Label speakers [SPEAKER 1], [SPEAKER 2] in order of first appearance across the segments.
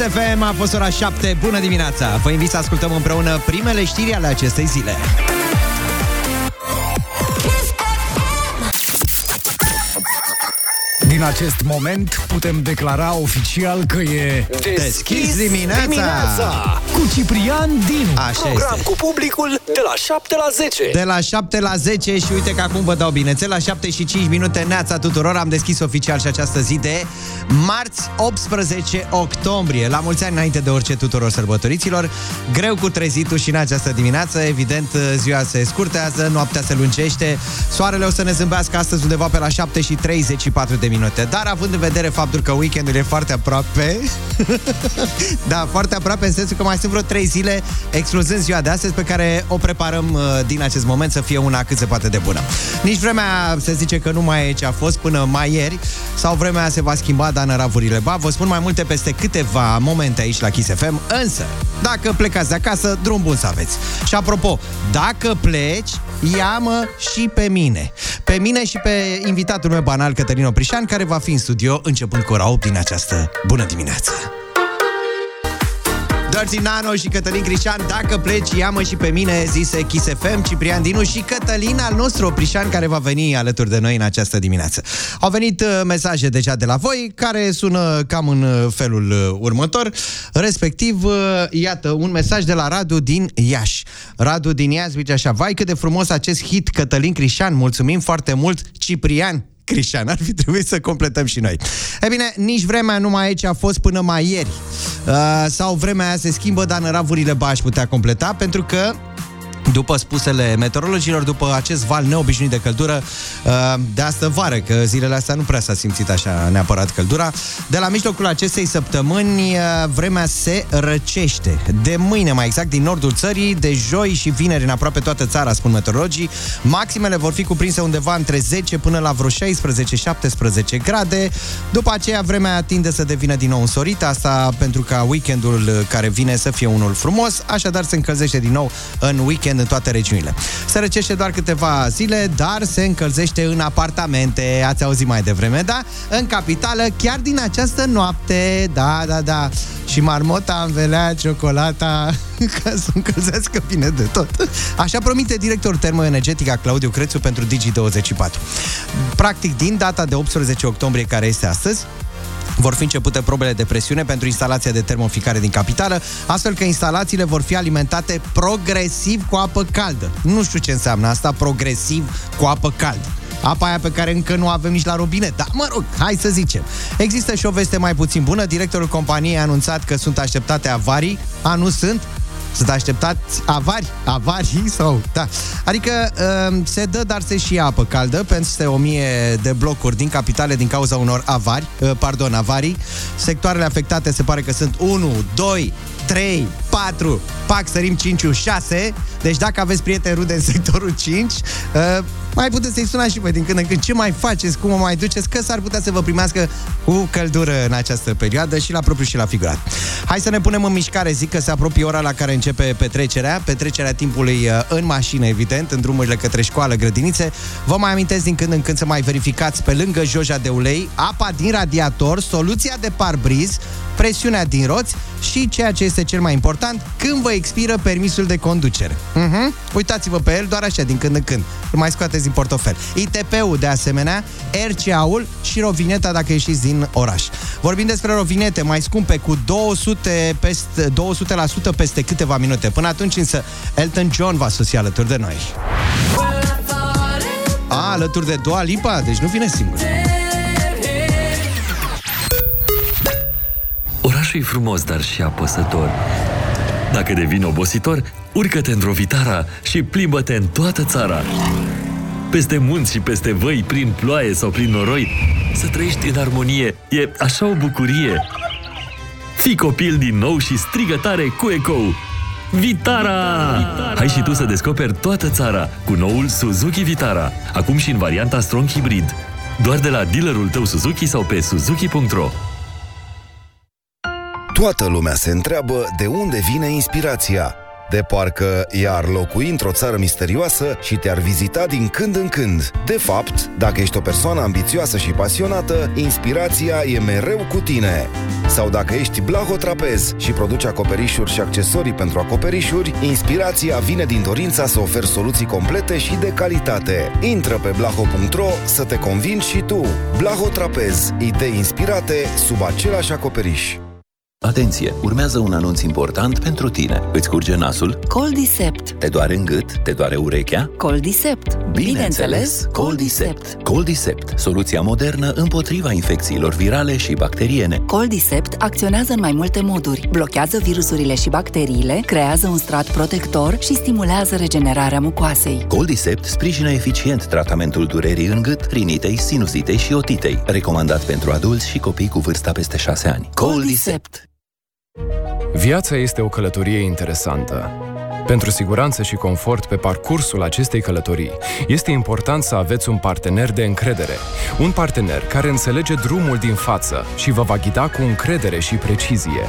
[SPEAKER 1] Kiss FM a fost ora 7. Bună dimineața! Vă invit să ascultăm împreună primele știri ale acestei zile.
[SPEAKER 2] Din acest moment putem declara oficial că e
[SPEAKER 1] Deschis dimineața!
[SPEAKER 2] dimineața cu Ciprian Dinu.
[SPEAKER 1] Așa
[SPEAKER 3] Program
[SPEAKER 1] este.
[SPEAKER 3] cu publicul de la 7 la 10.
[SPEAKER 1] De la 7 la 10 și uite că acum vă dau binețel, la 7 și 5 minute neața tuturor am deschis oficial și această zi de marți 18 octombrie. La mulți ani înainte de orice tuturor sărbătoriților. Greu cu trezitul și în această dimineață, evident ziua se scurtează, noaptea se lungește, soarele o să ne zâmbească astăzi undeva pe la 7 și 34 de minute. Dar având în vedere faptul că weekendul e foarte aproape, da, foarte aproape în sensul că mai sunt vreo 3 zile, excluzând ziua de astăzi, pe care o preparăm uh, din acest moment să fie una cât se poate de bună. Nici vremea se zice că nu mai e ce a fost până mai ieri, sau vremea se va schimba, dar în ravurile. Ba, vă spun mai multe peste câteva momente aici la Kiss FM, însă, dacă plecați de acasă, drum bun să aveți. Și apropo, dacă pleci, ia-mă și pe mine. Pe mine și pe invitatul meu banal, Cătălin Oprișan, care va fi în studio începând cu ora 8 din această bună dimineață. Dirty Nano și Cătălin Crișan, dacă pleci, ia-mă și pe mine, zise Kiss FM, Ciprian Dinu și Cătălin al nostru Oprișan, care va veni alături de noi în această dimineață. Au venit uh, mesaje deja de la voi, care sună cam în uh, felul uh, următor, respectiv, uh, iată, un mesaj de la Radu din Iași. Radu din Iași zice așa, vai cât de frumos acest hit, Cătălin Crișan, mulțumim foarte mult, Ciprian, Crișan, ar fi trebuit să completăm și noi. E bine, nici vremea nu mai e ce a fost până mai ieri. Uh, sau vremea aia se schimbă, dar în ravurile ba aș putea completa, pentru că după spusele meteorologilor, după acest val neobișnuit de căldură uh, de astă vară, că zilele astea nu prea s-a simțit așa neapărat căldura, de la mijlocul acestei săptămâni uh, vremea se răcește. De mâine, mai exact, din nordul țării, de joi și vineri în aproape toată țara, spun meteorologii, maximele vor fi cuprinse undeva între 10 până la vreo 16-17 grade. După aceea, vremea tinde să devină din nou însorită, asta pentru ca weekendul care vine să fie unul frumos, așadar se încălzește din nou în weekend în toate regiunile. Se răcește doar câteva zile, dar se încălzește în apartamente, ați auzit mai devreme, da? În capitală, chiar din această noapte, da, da, da. Și marmota învelea ciocolata ca să încălzească bine de tot. Așa promite directorul termoenergetic a Claudiu Crețu pentru Digi24. Practic, din data de 18 octombrie, care este astăzi, vor fi începute probele de presiune pentru instalația de termoficare din capitală, astfel că instalațiile vor fi alimentate progresiv cu apă caldă. Nu știu ce înseamnă asta, progresiv cu apă caldă. Apa aia pe care încă nu avem nici la robinet. Dar, mă rog, hai să zicem. Există și o veste mai puțin bună. Directorul companiei a anunțat că sunt așteptate avarii. A, nu sunt? Sunt așteptați avari, avarii sau... Da. Adică um, se dă, dar se și ia apă caldă peste o mie de blocuri din capitale din cauza unor avari, uh, pardon, avarii. Sectoarele afectate se pare că sunt 1, 2, 3, 4, pac, sărim 5, 6. Deci dacă aveți prieteni rude în sectorul 5, uh, mai puteți să-i sunați și pe din când în când. Ce mai faceți? Cum o mai duceți? Că s-ar putea să vă primească cu căldură în această perioadă și la propriu și la figurat. Hai să ne punem în mișcare. Zic că se apropie ora la care începe petrecerea. Petrecerea timpului uh, în mașină, evident, în drumurile către școală, grădinițe. Vă mai amintesc din când în când să mai verificați pe lângă joja de ulei, apa din radiator, soluția de parbriz, presiunea din roți și ceea ce este cel mai important, când vă expiră permisul de conducere. Uh-huh. Uitați-vă pe el doar așa, din când în când. Îl mai scoateți din portofel. ITP-ul, de asemenea, RCA-ul și rovineta dacă ieșiți din oraș. Vorbim despre rovinete mai scumpe cu 200 peste, 200% peste câteva minute. Până atunci însă, Elton John va sosi alături de noi. A, alături de Dua Lipa, deci nu vine singur.
[SPEAKER 4] Orașul e frumos, dar și apăsător. Dacă devine obositor, urcă-te într-o vitara și plimbă-te în toată țara. Peste munți și peste văi, prin ploaie sau prin noroi, să trăiești în armonie. E așa o bucurie. Fii copil din nou și strigă tare cu ecou. Vitara! Vitara! Hai și tu să descoperi toată țara cu noul Suzuki Vitara. Acum și în varianta Strong Hybrid. Doar de la dealerul tău Suzuki sau pe suzuki.ro.
[SPEAKER 5] Toată lumea se întreabă de unde vine inspirația. De parcă i-ar locui într-o țară misterioasă și te-ar vizita din când în când. De fapt, dacă ești o persoană ambițioasă și pasionată, inspirația e mereu cu tine. Sau dacă ești blahotrapez și produci acoperișuri și accesorii pentru acoperișuri, inspirația vine din dorința să oferi soluții complete și de calitate. Intră pe blaho.ro să te convingi și tu. Blahotrapez. Idei inspirate sub același acoperiș.
[SPEAKER 6] Atenție! Urmează un anunț important pentru tine. Îți curge nasul?
[SPEAKER 7] Coldisept.
[SPEAKER 6] Te doare în gât? Te doare urechea?
[SPEAKER 7] Coldisept.
[SPEAKER 6] Bineînțeles, Coldisept. Coldisept, soluția modernă împotriva infecțiilor virale și bacteriene.
[SPEAKER 7] Coldisept acționează în mai multe moduri. Blochează virusurile și bacteriile, creează un strat protector și stimulează regenerarea mucoasei.
[SPEAKER 6] Coldisept sprijină eficient tratamentul durerii în gât, rinitei, sinuzitei și otitei. Recomandat pentru adulți și copii cu vârsta peste 6 ani.
[SPEAKER 7] Coldisept.
[SPEAKER 8] Viața este o călătorie interesantă. Pentru siguranță și confort pe parcursul acestei călătorii, este important să aveți un partener de încredere. Un partener care înțelege drumul din față și vă va ghida cu încredere și precizie.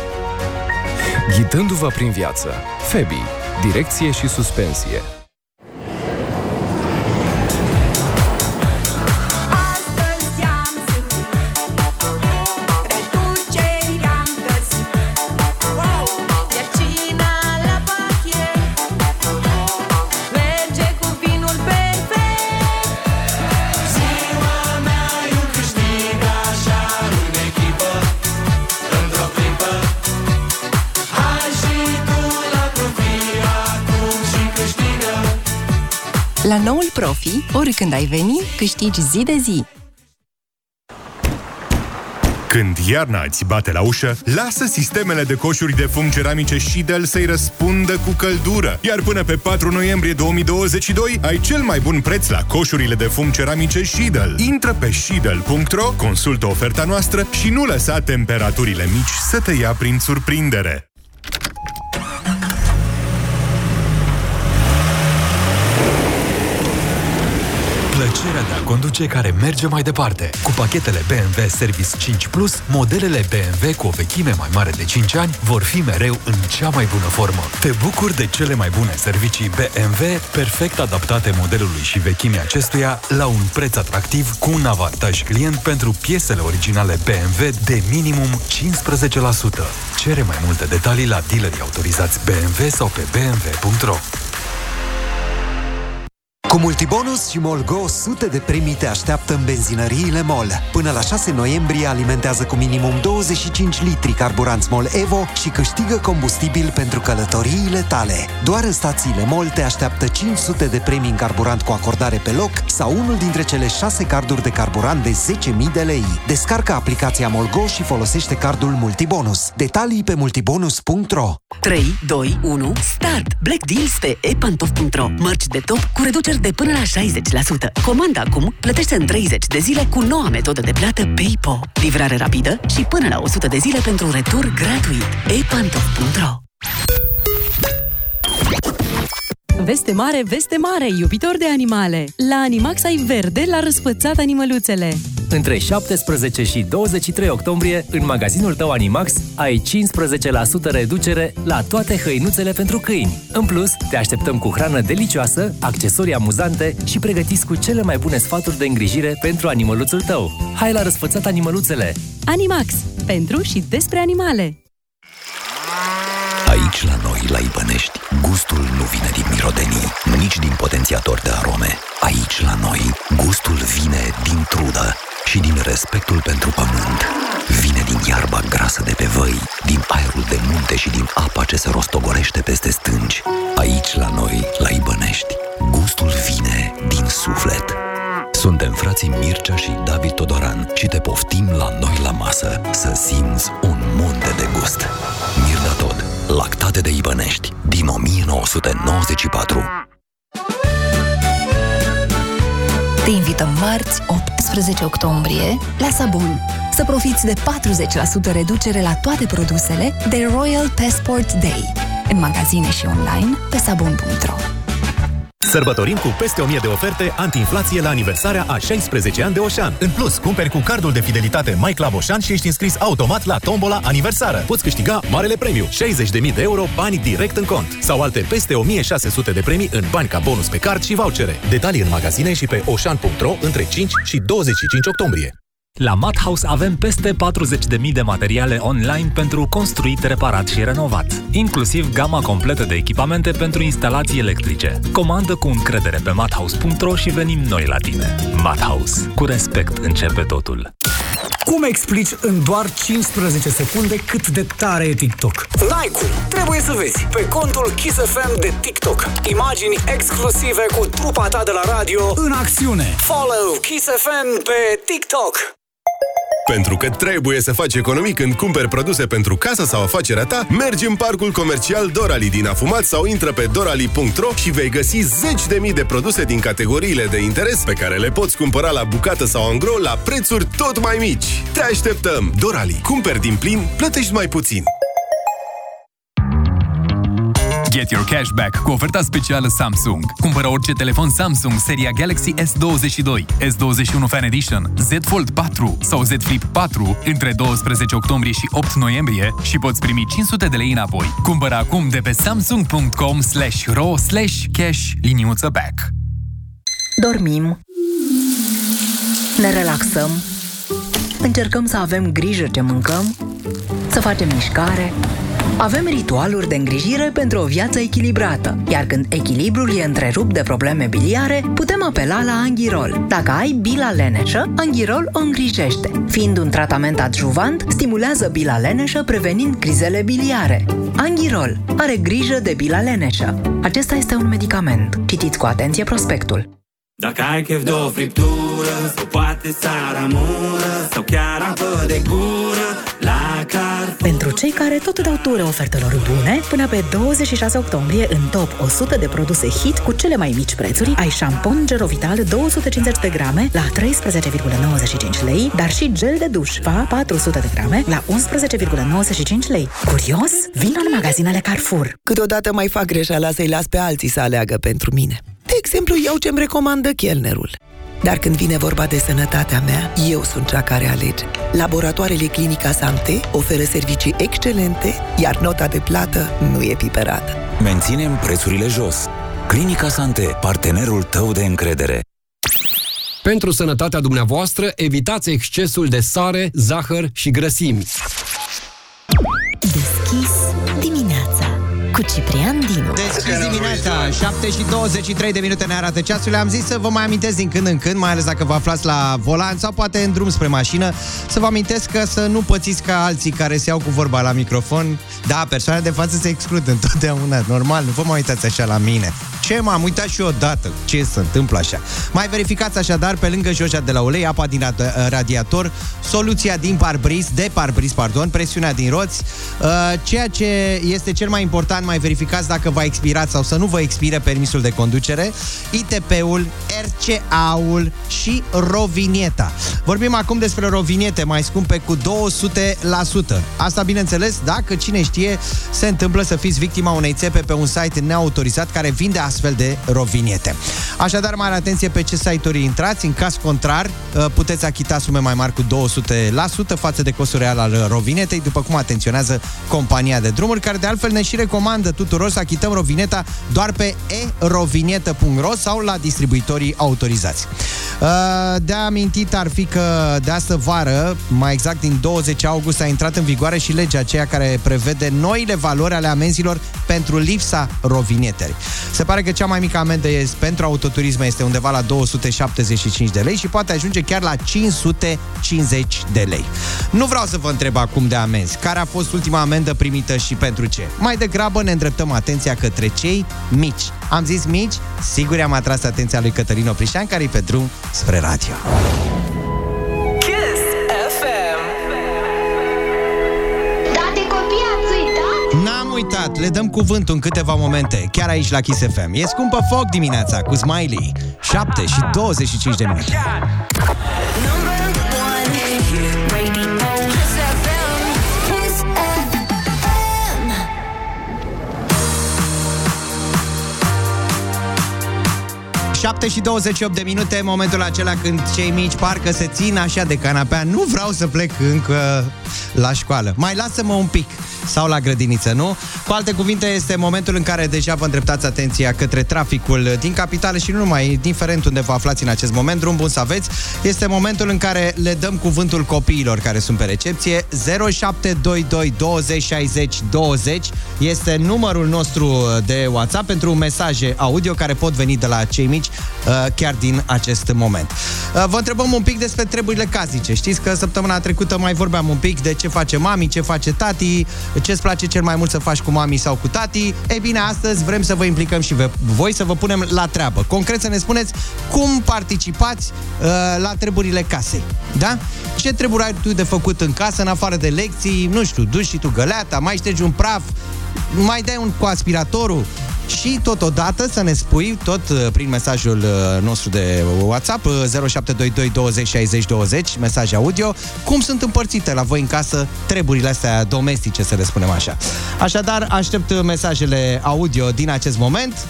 [SPEAKER 8] Ghidându-vă prin viață, Febi, direcție și suspensie.
[SPEAKER 9] Profi,
[SPEAKER 7] oricând ai veni, câștigi zi de zi.
[SPEAKER 10] Când iarna îți bate la ușă, lasă sistemele de coșuri de fum ceramice Shidel să-i răspundă cu căldură. Iar până pe 4 noiembrie 2022 ai cel mai bun preț la coșurile de fum ceramice Shidel. Intră pe shidel.ro, consultă oferta noastră și nu lăsa temperaturile mici să te ia prin surprindere.
[SPEAKER 11] Plăcerea de a conduce care merge mai departe. Cu pachetele BMW Service 5 Plus, modelele BMW cu o vechime mai mare de 5 ani vor fi mereu în cea mai bună formă. Te bucuri de cele mai bune servicii BMW, perfect adaptate modelului și vechimii acestuia, la un preț atractiv cu un avantaj client pentru piesele originale BMW de minimum 15%. Cere mai multe detalii la dealerii autorizați BMW sau pe bmw.ro.
[SPEAKER 12] Cu Multibonus și MOLGO, sute de premii te așteaptă în benzinăriile MOL. Până la 6 noiembrie alimentează cu minimum 25 litri carburanți MOL Evo și câștigă combustibil pentru călătoriile tale. Doar în stațiile MOL te așteaptă 500 de premii în carburant cu acordare pe loc sau unul dintre cele 6 carduri de carburant de 10.000 de lei. Descarcă aplicația MOLGO și folosește cardul Multibonus. Detalii pe multibonus.ro
[SPEAKER 13] 3, 2, 1, start! Black Deals pe epantof.ro Mărci de top cu reduceri de până la 60%. Comanda acum, plătește în 30 de zile cu noua metodă de plată PayPo. Livrare rapidă și până la 100 de zile pentru retur gratuit. epantof.ro
[SPEAKER 14] Veste mare, veste mare, iubitor de animale! La Animax ai verde la răsfățat animăluțele.
[SPEAKER 15] Între 17 și 23 octombrie, în magazinul tău Animax, ai 15% reducere la toate hăinuțele pentru câini. În plus, te așteptăm cu hrană delicioasă, accesorii amuzante și pregătiți cu cele mai bune sfaturi de îngrijire pentru animăluțul tău. Hai la răsfățat animăluțele!
[SPEAKER 14] Animax. Pentru și despre animale.
[SPEAKER 6] Aici, la noi, la Ibănești, gustul nu vine din mirodenii, nici din potențiator de arome. Aici, la noi, gustul vine din trudă și din respectul pentru pământ. Vine din iarba grasă de pe văi, din aerul de munte și din apa ce se rostogolește peste stânci. Aici, la noi, la Ibănești, gustul vine din suflet. Suntem frații Mircea și David Todoran și te poftim la noi la masă să simți un munte de gust. Mirda Tod, lactate de Ibănești, din 1994.
[SPEAKER 16] Te invităm marți, 18 octombrie, la Sabun. Să profiți de 40% reducere la toate produsele de Royal Passport Day. În magazine și online pe sabun.ro
[SPEAKER 17] Sărbătorim cu peste 1000 de oferte anti-inflație la aniversarea a 16 ani de Oșan. În plus, cumperi cu cardul de fidelitate My Club Oșan și ești înscris automat la tombola aniversară. Poți câștiga marele premiu, 60.000 de euro, bani direct în cont. Sau alte peste 1600 de premii în bani ca bonus pe card și vouchere. Detalii în magazine și pe oșan.ro între 5 și 25 octombrie.
[SPEAKER 15] La Mathouse avem peste 40.000 de materiale online pentru construit, reparat și renovat, inclusiv gama completă de echipamente pentru instalații electrice. Comandă cu încredere pe mathouse.ro și venim noi la tine. Mathouse. Cu respect începe totul.
[SPEAKER 2] Cum explici în doar 15 secunde cât de tare e TikTok?
[SPEAKER 18] N-ai cum! Trebuie să vezi pe contul Kiss FM de TikTok. Imagini exclusive cu trupa ta de la radio
[SPEAKER 2] în acțiune.
[SPEAKER 18] Follow Kiss FM pe TikTok.
[SPEAKER 19] Pentru că trebuie să faci economii când cumperi produse pentru casa sau afacerea ta, mergi în parcul comercial Dorali din Afumat sau intră pe dorali.ro și vei găsi zeci de mii de produse din categoriile de interes pe care le poți cumpăra la bucată sau angro la prețuri tot mai mici. Te așteptăm! Dorali. Cumperi din plin, plătești mai puțin.
[SPEAKER 20] Get your cashback cu oferta specială Samsung. Cumpără orice telefon Samsung seria Galaxy S22, S21 Fan Edition, Z Fold 4 sau Z Flip 4 între 12 octombrie și 8 noiembrie și poți primi 500 de lei înapoi. Cumpără acum de pe samsung.com slash ro slash cash liniuță back.
[SPEAKER 21] Dormim. Ne relaxăm. Încercăm să avem grijă ce mâncăm. Să facem mișcare. Avem ritualuri de îngrijire pentru o viață echilibrată, iar când echilibrul e întrerupt de probleme biliare, putem apela la Anghirol. Dacă ai bila leneșă, Anghirol o îngrijește. Fiind un tratament adjuvant, stimulează bila leneșă prevenind crizele biliare. Anghirol are grijă de bila leneșă. Acesta este un medicament. Citiți cu atenție prospectul.
[SPEAKER 9] Dacă ai chef de o friptură Sau poate saramură Sau chiar apă de gură La Carrefour
[SPEAKER 22] Pentru cei care tot dau ture ofertelor bune, până pe 26 octombrie, în top 100 de produse hit cu cele mai mici prețuri, ai șampon Gerovital 250 de grame la 13,95 lei, dar și gel de duș FA 400 de grame la 11,95 lei. Curios? Vino în magazinele Carrefour.
[SPEAKER 23] Câteodată mai fac greșeala să-i las pe alții să aleagă pentru mine. De exemplu, iau ce-mi recomandă chelnerul. Dar când vine vorba de sănătatea mea, eu sunt cea care alege. Laboratoarele Clinica Sante oferă servicii excelente, iar nota de plată nu e piperată.
[SPEAKER 6] Menținem prețurile jos. Clinica Sante, partenerul tău de încredere.
[SPEAKER 24] Pentru sănătatea dumneavoastră, evitați excesul de sare, zahăr și grăsimi.
[SPEAKER 16] Deschis dimineața cu Ciprian Dinu.
[SPEAKER 1] Deschis dimineața, 7 și 23 de minute ne arată ceasul. Am zis să vă mai amintesc din când în când, mai ales dacă vă aflați la volan sau poate în drum spre mașină, să vă amintesc că să nu pățiți ca alții care se iau cu vorba la microfon. Da, persoanele de față se exclud întotdeauna, normal, nu vă mai uitați așa la mine. Ce m-am uitat și eu odată, ce se întâmplă așa. Mai verificați așadar, pe lângă jocea de la ulei, apa din rad- radiator, soluția din parbris, de parbris, pardon, presiunea din roți, uh, ceea ce este cel mai important, mai verificați dacă va expirat sau să nu vă expire permisul de conducere, ITP-ul, RCA-ul și rovinieta. Vorbim acum despre roviniete mai scumpe cu 200%. Asta, bineînțeles, dacă cine știe, se întâmplă să fiți victima unei țepe pe un site neautorizat care vinde astfel de roviniete. Așadar, mare atenție pe ce site-uri intrați. În caz contrar, uh, puteți achita sume mai mari cu 200% față de costul real al rovinetei, după cum atenționează compania de drumuri, care de altfel ne și recomandă tuturor să achităm rovineta doar pe erovinetă.ro sau la distribuitorii autorizați. Uh, De amintit ar fi că de astă vară, mai exact din 20 august, a intrat în vigoare și legea aceea care prevede noile valori ale amenzilor pentru lipsa rovinetei. Se pare că cea mai mică amendă este, pentru autoturisme este undeva la 275 de lei și poate ajunge chiar la 550 de lei. Nu vreau să vă întreb acum de amenzi. Care a fost ultima amendă primită și pentru ce? Mai degrabă ne îndreptăm atenția către cei mici. Am zis mici? Sigur am atras atenția lui Cătălin Oprișan, care e pe drum spre radio.
[SPEAKER 25] Uitat?
[SPEAKER 1] N-am uitat, le dăm cuvântul în câteva momente, chiar aici la Kiss FM. E scumpă foc dimineața cu Smiley. 7 și 25 de minute. 7 și 28 de minute, momentul acela când cei mici parcă se țin așa de canapea. Nu vreau să plec încă la școală. Mai lasă-mă un pic sau la grădiniță, nu? Cu alte cuvinte, este momentul în care deja vă îndreptați atenția către traficul din capitală și nu numai, indiferent unde vă aflați în acest moment, drum bun să aveți. Este momentul în care le dăm cuvântul copiilor care sunt pe recepție. 0722 20 60 20 este numărul nostru de WhatsApp pentru mesaje audio care pot veni de la cei mici uh, chiar din acest moment. Uh, Vă întrebăm un pic despre treburile casnice. Știți că săptămâna trecută mai vorbeam un pic de ce face mami, ce face tati, ce îți place cel mai mult să faci cu mami sau cu tati. Ei bine, astăzi vrem să vă implicăm și ve- voi să vă punem la treabă. Concret să ne spuneți cum participați uh, la treburile casei. Da? Ce treburi ai tu de făcut în casă, în afară de lecții, nu știu, duci și tu găleata, mai ștergi un praf, mai dai un cu aspiratorul și totodată să ne spui, tot uh, prin mesajul uh, nostru de WhatsApp, uh, 0722 20 60 20, mesaj audio, cum sunt împărțite la voi în casă treburile astea domestice, să le spunem așa. Așadar, aștept uh, mesajele audio din acest moment.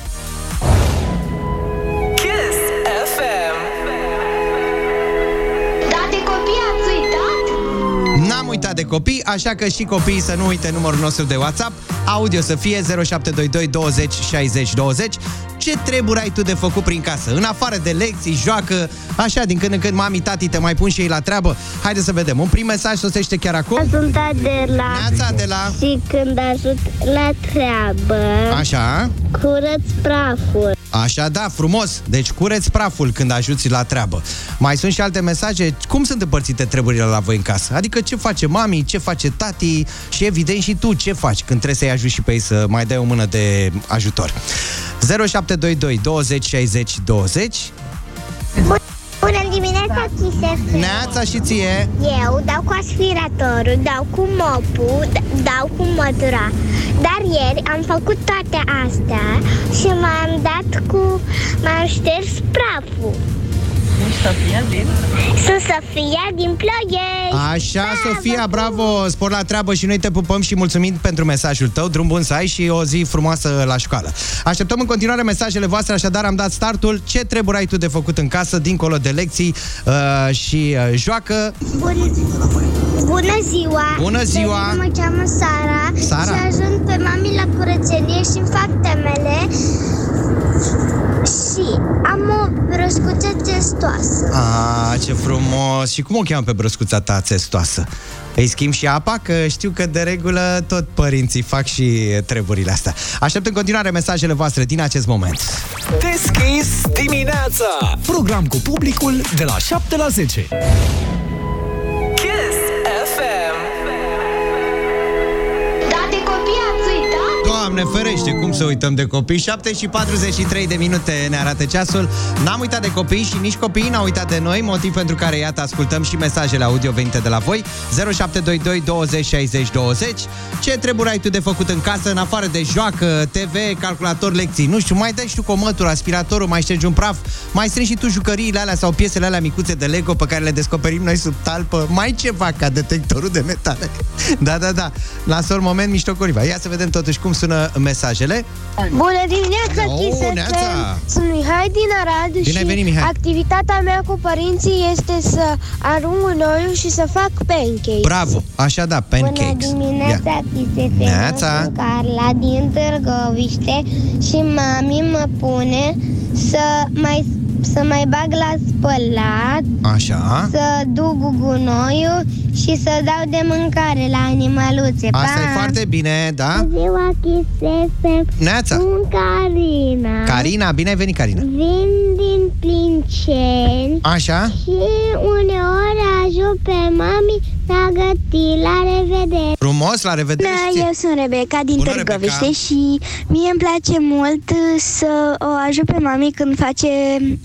[SPEAKER 9] Copii,
[SPEAKER 1] așa că și copiii să nu uite numărul nostru de WhatsApp. Audio să fie 0722 20 60 20. Ce treburi ai tu de făcut prin casă? În afară de lecții, joacă, așa, din când în când mami, tati te mai pun și ei la treabă. Haide să vedem. Un prim mesaj sosește chiar acum.
[SPEAKER 25] Sunt Adela
[SPEAKER 1] Neața, Adela.
[SPEAKER 25] Și când ajut la treabă
[SPEAKER 1] Așa.
[SPEAKER 25] Curăț praful
[SPEAKER 1] Așa, da, frumos. Deci cureți praful când ajuți la treabă. Mai sunt și alte mesaje. Cum sunt împărțite treburile la voi în casă? Adică ce face mami, ce face tati și evident și tu ce faci când trebuie să-i ajuți și pe ei să mai dai o mână de ajutor. 0722 20 60 20.
[SPEAKER 25] Bună dimineața, Chisef
[SPEAKER 1] Neața și ție.
[SPEAKER 25] Eu dau cu aspiratorul, dau cu mopul, d- dau cu mătura. Dar ieri am făcut toate astea și m-am dat cu... m-am șters praful
[SPEAKER 26] Sofia din...
[SPEAKER 25] Sunt Sofia din Ploiești
[SPEAKER 1] Așa, Sofia, bravo, spor la treabă și noi te pupăm și mulțumim pentru mesajul tău. Drum bun să ai și o zi frumoasă la școală. Așteptăm în continuare mesajele voastre, așadar am dat startul. Ce treburi ai tu de făcut în casă, dincolo de lecții uh, și uh, joacă?
[SPEAKER 25] Bun... Bună ziua!
[SPEAKER 1] Bună ziua!
[SPEAKER 25] Pe mine mă cheamă Sara,
[SPEAKER 1] Sara.
[SPEAKER 25] și ajung pe mami la curățenie și îmi fac temele și am o broscuță testoasă.
[SPEAKER 1] A, ce frumos! Și cum o cheamă pe brăscuța ta țestoasă? Îi schimb și apa? Că știu că de regulă tot părinții fac și treburile astea. Aștept în continuare mesajele voastre din acest moment.
[SPEAKER 18] Deschis dimineața
[SPEAKER 2] Program cu publicul de la 7 la 10.
[SPEAKER 1] Doamne ferește, cum să uităm de copii? 7 și 43 de minute ne arată ceasul. N-am uitat de copii și nici copiii n-au uitat de noi Motiv pentru care, iată, ascultăm și mesajele audio venite de la voi. 0722 20 60 20 Ce treburi ai tu de făcut în casă În afară de joacă, TV, calculator, lecții? Nu știu, mai dai și tu cu o mătură, aspiratorul Mai ștergi un praf Mai strângi și tu jucăriile alea sau piesele alea micuțe de Lego Pe care le descoperim noi sub talpă. Mai ceva ca detectorul de metale. Da, da, da. Lasă un moment mișto coriva. Ia să vedem totuși cum sună mesajele
[SPEAKER 25] Bună dimineața,
[SPEAKER 1] Oh,
[SPEAKER 25] Kiss FM!
[SPEAKER 1] neața!
[SPEAKER 25] Sunt Mihai din Arad
[SPEAKER 1] Bine
[SPEAKER 25] și
[SPEAKER 1] ai venit, Mihai.
[SPEAKER 25] activitatea mea cu părinții este să arunc gunoiul și să fac pancake.
[SPEAKER 1] Bravo, așa da, pancakes
[SPEAKER 25] Bună dimineața,
[SPEAKER 1] Ia.
[SPEAKER 25] Kiss FM!
[SPEAKER 1] Neața.
[SPEAKER 25] Sunt Carla din Târgoviște și mami mă pune să mai, să mai bag la spălat,
[SPEAKER 1] Așa
[SPEAKER 25] să duc gunoiul și să dau de mâncare la animaluțe.
[SPEAKER 1] Asta
[SPEAKER 25] pa!
[SPEAKER 1] e foarte bine, da?
[SPEAKER 25] Bună ziua, Kiss FM!
[SPEAKER 1] Neața.
[SPEAKER 25] Sunt Carina.
[SPEAKER 1] Carina, bine ai venit, Carina
[SPEAKER 25] Vin din Plinceni
[SPEAKER 1] Așa?
[SPEAKER 25] și uneori ajut pe mami la gătit. La revedere!
[SPEAKER 1] Frumos, la revedere
[SPEAKER 25] Da,
[SPEAKER 1] și ție.
[SPEAKER 25] eu sunt Rebecca din
[SPEAKER 1] Bună,
[SPEAKER 25] Târgoviște
[SPEAKER 1] Rebecca.
[SPEAKER 25] și mie îmi place mult să o ajut pe mami când face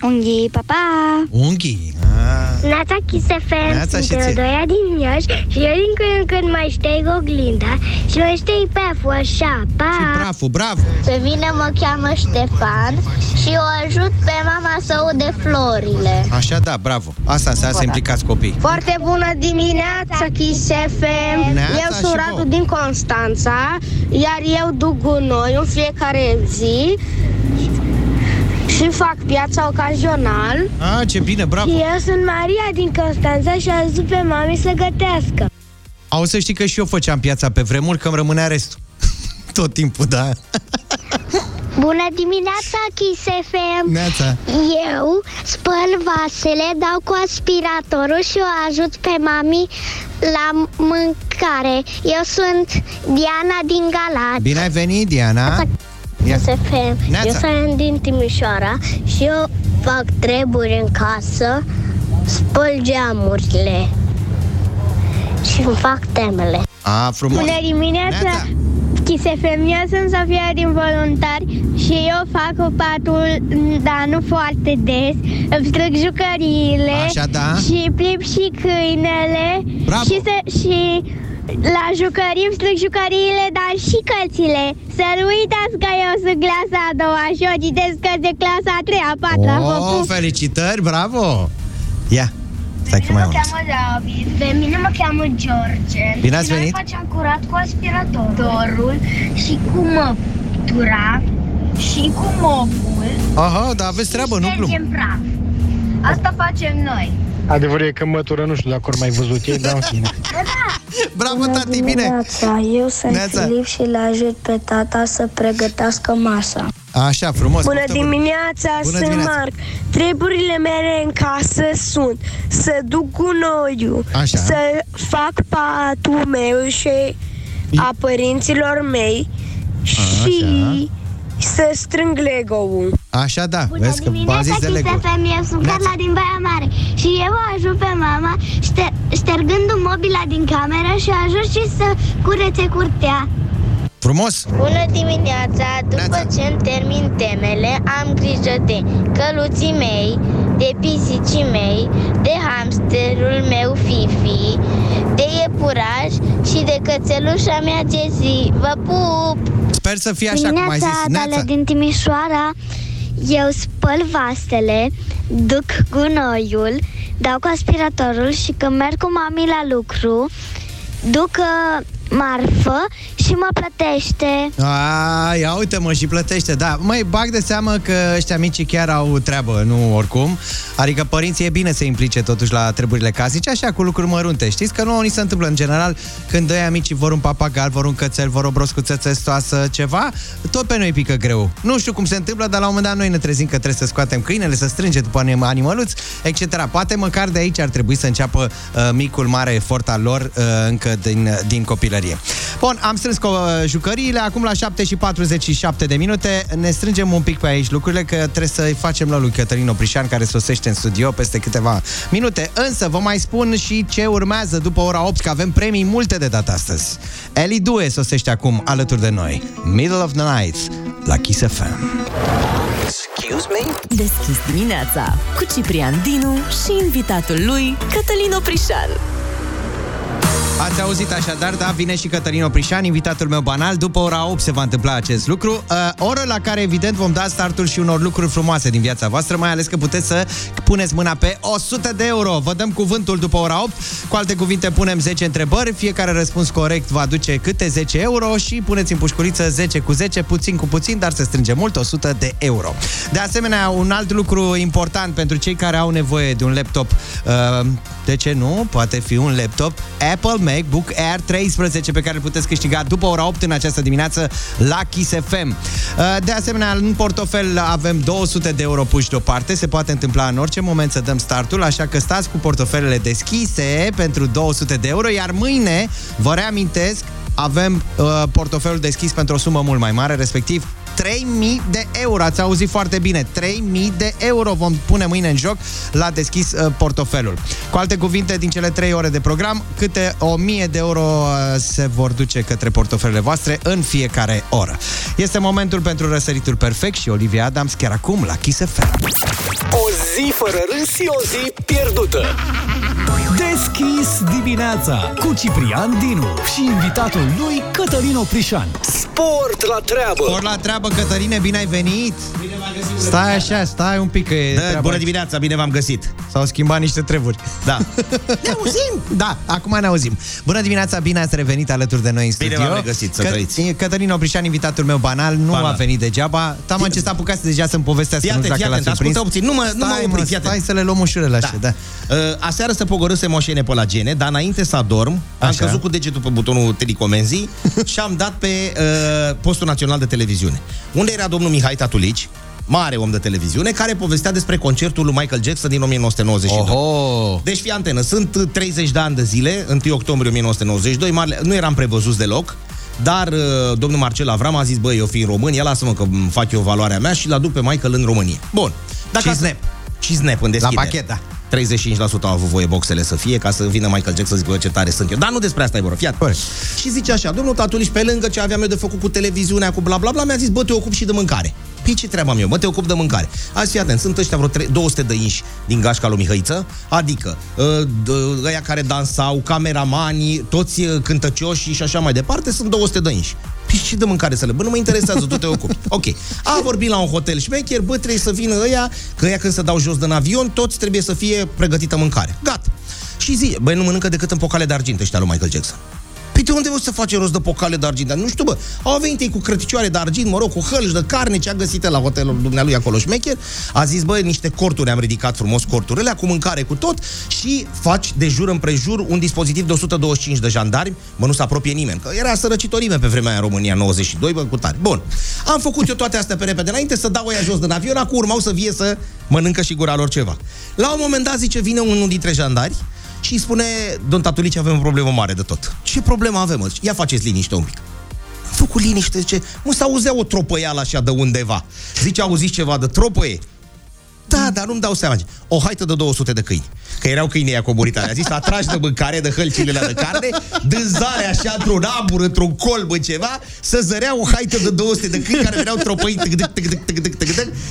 [SPEAKER 25] unghii. Pa, pa!
[SPEAKER 1] Unghii ah.
[SPEAKER 25] Neața Kiss FM,
[SPEAKER 1] Neața și
[SPEAKER 25] sunt
[SPEAKER 1] ție.
[SPEAKER 25] Teodoia din Iași și eu din când în când mai șterg oglinda și mai șterg peful așa, pa!
[SPEAKER 1] Bravo, bravo
[SPEAKER 25] Pe mine mă cheamă Ștefan și o ajut pe mama să ude florile.
[SPEAKER 1] Așa da, bravo Asta înseamnă să implicați copii
[SPEAKER 25] Foarte bună dimineața, Kiss FM!
[SPEAKER 1] Neața
[SPEAKER 25] eu
[SPEAKER 1] și
[SPEAKER 25] sunt
[SPEAKER 1] vouă.
[SPEAKER 25] Radu din Constanța, iar eu duc gunoi în fiecare zi și fac piața ocazional.
[SPEAKER 1] Ah, ce bine, bravo!
[SPEAKER 25] Și eu sunt Maria din Constanța și ajut pe mami să gătească.
[SPEAKER 1] Au să știi că și eu făceam piața pe vremuri, că îmi rămânea restul. Tot timpul, da.
[SPEAKER 25] Bună dimineața, Kiss FM!
[SPEAKER 1] Neața.
[SPEAKER 25] Eu spăl vasele, dau cu aspiratorul și o ajut pe mami la mâncare. Eu sunt Diana din Galați.
[SPEAKER 1] Bine ai venit, Diana! Ia.
[SPEAKER 25] Kiss FM.
[SPEAKER 1] Neața.
[SPEAKER 25] Eu sunt din Timișoara și eu fac treburi în casă, spăl geamurile și îmi fac temele.
[SPEAKER 1] A, frumos!
[SPEAKER 25] Bună dimineața! Kiss FM, eu sunt Sofia din Voluntari și eu fac patul, dar nu foarte des. Îmi strâng jucăriile
[SPEAKER 1] Așa, da.
[SPEAKER 25] și plimb și câinele
[SPEAKER 1] Bravo.
[SPEAKER 25] și, să, și la jucării îmi strâng jucăriile, dar și cărțile. Să nu uitați că eu sunt clasa a doua și eu citesc cărți de clasa a treia, a patra. Vă
[SPEAKER 1] Oh,
[SPEAKER 25] pup!
[SPEAKER 1] felicitări, bravo! Ia, stai că mai
[SPEAKER 25] mă
[SPEAKER 1] am.
[SPEAKER 25] cheamă David, pe mine mă cheamă George.
[SPEAKER 1] Bine ați
[SPEAKER 25] Noi
[SPEAKER 1] venit.
[SPEAKER 25] facem curat cu aspiratorul și cu măptura și cu mopul.
[SPEAKER 1] Aha, dar aveți treabă, nu glum.
[SPEAKER 25] Ștergem praf. Asta facem noi.
[SPEAKER 27] Adevărul e că mătură nu știu dacă ori mai văzut ei, dar în fine.
[SPEAKER 1] Bravo, tati, bine!
[SPEAKER 25] eu sunt
[SPEAKER 1] Neața.
[SPEAKER 25] Filip și îl ajut pe tata să pregătească masa.
[SPEAKER 1] Așa, frumos.
[SPEAKER 25] Bună
[SPEAKER 1] poftă bună.
[SPEAKER 25] dimineața,
[SPEAKER 1] Bună
[SPEAKER 25] sunt
[SPEAKER 1] dimineața.
[SPEAKER 25] Marc. Treburile mele în casă sunt să duc gunoiul,
[SPEAKER 1] Așa.
[SPEAKER 25] să fac patul meu și a părinților mei și să strâng Lego-ul.
[SPEAKER 1] Așa, da, vezi că v-am zis de Lego.
[SPEAKER 25] eu sunt Carla din Baia Mare și eu o ajut pe mama șter- ștergând mobila din cameră și ajut și să curețe curtea.
[SPEAKER 1] Frumos!
[SPEAKER 25] Bună dimineața! După ce îmi termin temele, am grijă de căluții mei, de pisicii mei, de hamsterul meu Fifi, de iepuraș și de cățelușa mea Jessie. Vă pup!
[SPEAKER 1] Sper să fie așa cum ai zis. Neața.
[SPEAKER 25] din Timișoara. Eu spăl vasele, duc gunoiul, dau cu aspiratorul și când merg cu mami la lucru, duc uh, marfă și mă plătește.
[SPEAKER 1] A, ia uite mă și plătește, da. Măi, bag de seamă că ăștia mici chiar au treabă, nu oricum. Adică părinții e bine să implice totuși la treburile casice, așa cu lucruri mărunte. Știți că nu ni se întâmplă în general când doi amici vor un papagal, vor un cățel, vor o broscuță țestoasă, ceva, tot pe noi pică greu. Nu știu cum se întâmplă, dar la un moment dat noi ne trezim că trebuie să scoatem câinele, să strânge după anim- animăluți, etc. Poate măcar de aici ar trebui să înceapă uh, micul mare efort al lor uh, încă din, din copilărie. Bun, am strâns cu uh, jucăriile, acum la 7 și 47 de minute ne strângem un pic pe aici lucrurile, că trebuie să-i facem la lui Cătălin Oprișan, care sosește în studio peste câteva minute. Însă vă mai spun și ce urmează după ora 8, că avem premii multe de data astăzi. Eli Due sosește acum alături de noi. Middle of the Night la Kiss FM.
[SPEAKER 28] Excuse me? Deschis dimineața cu Ciprian Dinu și invitatul lui Cătălin Oprișan.
[SPEAKER 1] Ați auzit așadar, da, vine și Cătălin Oprișan, invitatul meu banal. După ora 8 se va întâmpla acest lucru. Uh, oră la care, evident, vom da startul și unor lucruri frumoase din viața voastră, mai ales că puteți să puneți mâna pe 100 de euro. Vă dăm cuvântul după ora 8. Cu alte cuvinte, punem 10 întrebări. Fiecare răspuns corect va aduce câte 10 euro și puneți în pușculiță 10 cu 10, puțin cu puțin, dar se strânge mult, 100 de euro. De asemenea, un alt lucru important pentru cei care au nevoie de un laptop, uh, de ce nu? Poate fi un laptop Apple MacBook Air 13 pe care îl puteți câștiga după ora 8 în această dimineață la Kiss FM. Uh, De asemenea, în portofel avem 200 de euro puși deoparte. Se poate întâmpla în orice moment să dăm startul, așa că stați cu portofelele deschise pentru 200 de euro, iar mâine, vă reamintesc, avem uh, portofelul deschis pentru o sumă mult mai mare, respectiv 3000 de euro. Ați auzit foarte bine. 3000 de euro vom pune mâine în joc la deschis uh, portofelul. Cu alte cuvinte, din cele 3 ore de program, câte 1000 de euro uh, se vor duce către portofelele voastre în fiecare oră. Este momentul pentru răsăritul perfect și Olivia Adams chiar acum la Kiss FM.
[SPEAKER 18] O zi fără râs și o zi pierdută.
[SPEAKER 2] Deschis dimineața cu Ciprian Dinu și invitatul lui Cătălin Oprișan.
[SPEAKER 18] Sport la treabă!
[SPEAKER 1] Sport la treabă, Cătăline, bine ai venit! Bine Stai așa, stai un pic că e
[SPEAKER 29] Da,
[SPEAKER 1] treaba
[SPEAKER 29] bună
[SPEAKER 1] aici.
[SPEAKER 29] dimineața, bine v-am găsit.
[SPEAKER 1] S-au schimbat niște treburi.
[SPEAKER 29] Da.
[SPEAKER 1] ne auzim? Da, acum ne auzim. Bună dimineața, bine ați revenit alături de noi în
[SPEAKER 29] Bine
[SPEAKER 1] studio.
[SPEAKER 29] v-am regăsit, să trăiți.
[SPEAKER 1] Cătălin Oprișan, invitatul meu banal, nu
[SPEAKER 29] Banal.
[SPEAKER 1] a venit degeaba. Tama ce s-a apucat deja să-mi povestească,
[SPEAKER 29] Fii
[SPEAKER 1] nu știu
[SPEAKER 29] atent,
[SPEAKER 1] dacă
[SPEAKER 29] fii
[SPEAKER 1] l-a
[SPEAKER 29] atent,
[SPEAKER 1] surprins.
[SPEAKER 29] ascultă puțin, nu mă, nu mă
[SPEAKER 1] Stai,
[SPEAKER 29] opri, fii atent.
[SPEAKER 1] Stai să le luăm ușurele așa, da.
[SPEAKER 29] Uh, aseară să pogorâsem o șene pe la gene, dar înainte să adorm, am
[SPEAKER 1] Așa.
[SPEAKER 29] căzut cu degetul pe butonul telecomenzii și am dat pe uh, postul național de televiziune. Unde era domnul Mihai Tatulici, mare om de televiziune, care povestea despre concertul lui Michael Jackson din 1992.
[SPEAKER 1] Oho!
[SPEAKER 29] Deci fii antenă, sunt uh, 30 de ani de zile, 1 octombrie 1992, marele, nu eram prevăzuți deloc, dar uh, domnul Marcel Avram a zis, băi, eu fiind român, ia lasă-mă că îmi fac eu valoarea mea și l aduc pe Michael în România. Bun.
[SPEAKER 1] Și snap.
[SPEAKER 29] Și snap în deschidere.
[SPEAKER 1] pachet, da.
[SPEAKER 29] 35% au avut voie boxele să fie ca să vină Michael Jackson să zică "Bă, ce tare sunt eu. Dar nu despre asta e vorba. Fiat. Și zice așa, domnul Tatuliș, pe lângă ce aveam eu de făcut cu televiziunea, cu bla bla bla, mi-a zis, bă, te ocup și de mâncare. Păi ce treabă am eu? Mă, te ocup de mâncare. Azi fii atent, sunt ăștia vreo tre- 200 de inși din gașca lui Mihăiță, adică uh, d- ăia care dansau, cameramanii, toți uh, cântăcioșii și așa mai departe, sunt 200 de inși. Păi ce de mâncare să le... Bă, nu mă interesează, tu te ocupi. Ok. A vorbit la un hotel șmecher, bă, trebuie să vină ăia, că ăia când se dau jos din avion, toți trebuie să fie pregătită mâncare. Gata. Și zi, băi, nu mănâncă decât în pocale de argint ăștia lui Michael Jackson. Păi de unde o să face rost de pocale de argint? Dar nu știu, bă, au venit ei cu crăticioare de argint, mă rog, cu hălci de carne, ce a găsit el la hotelul dumnealui acolo șmecher. A zis, bă, niște corturi am ridicat frumos, corturile, cu mâncare, cu tot și faci de jur împrejur un dispozitiv de 125 de jandarmi, mă, nu se apropie nimeni, că era sărăcitorime pe vremea aia în România, 92, bă, cu tare. Bun. Am făcut eu toate astea pe repede înainte să dau ăia jos din avion, acum urmau să vie să mănâncă și gura lor ceva. La un moment dat, zice, vine unul dintre jandari și îi spune, domn Tatulici, avem o problemă mare de tot. Ce problemă avem? mă? Ia faceți liniște un pic. Am făcut liniște, zice, mă, să auzea o tropăială așa de undeva. Zice, auziți ceva de tropăie? Da, dar nu-mi dau seama. O haită de 200 de câini. Că erau câinii aia comunitari. A zis, atragi de mâncare, de hălcile de carne, dânzare așa într-un abur, într-un colb, în ceva, să zărea o haită de 200 de câini care veneau tropăi.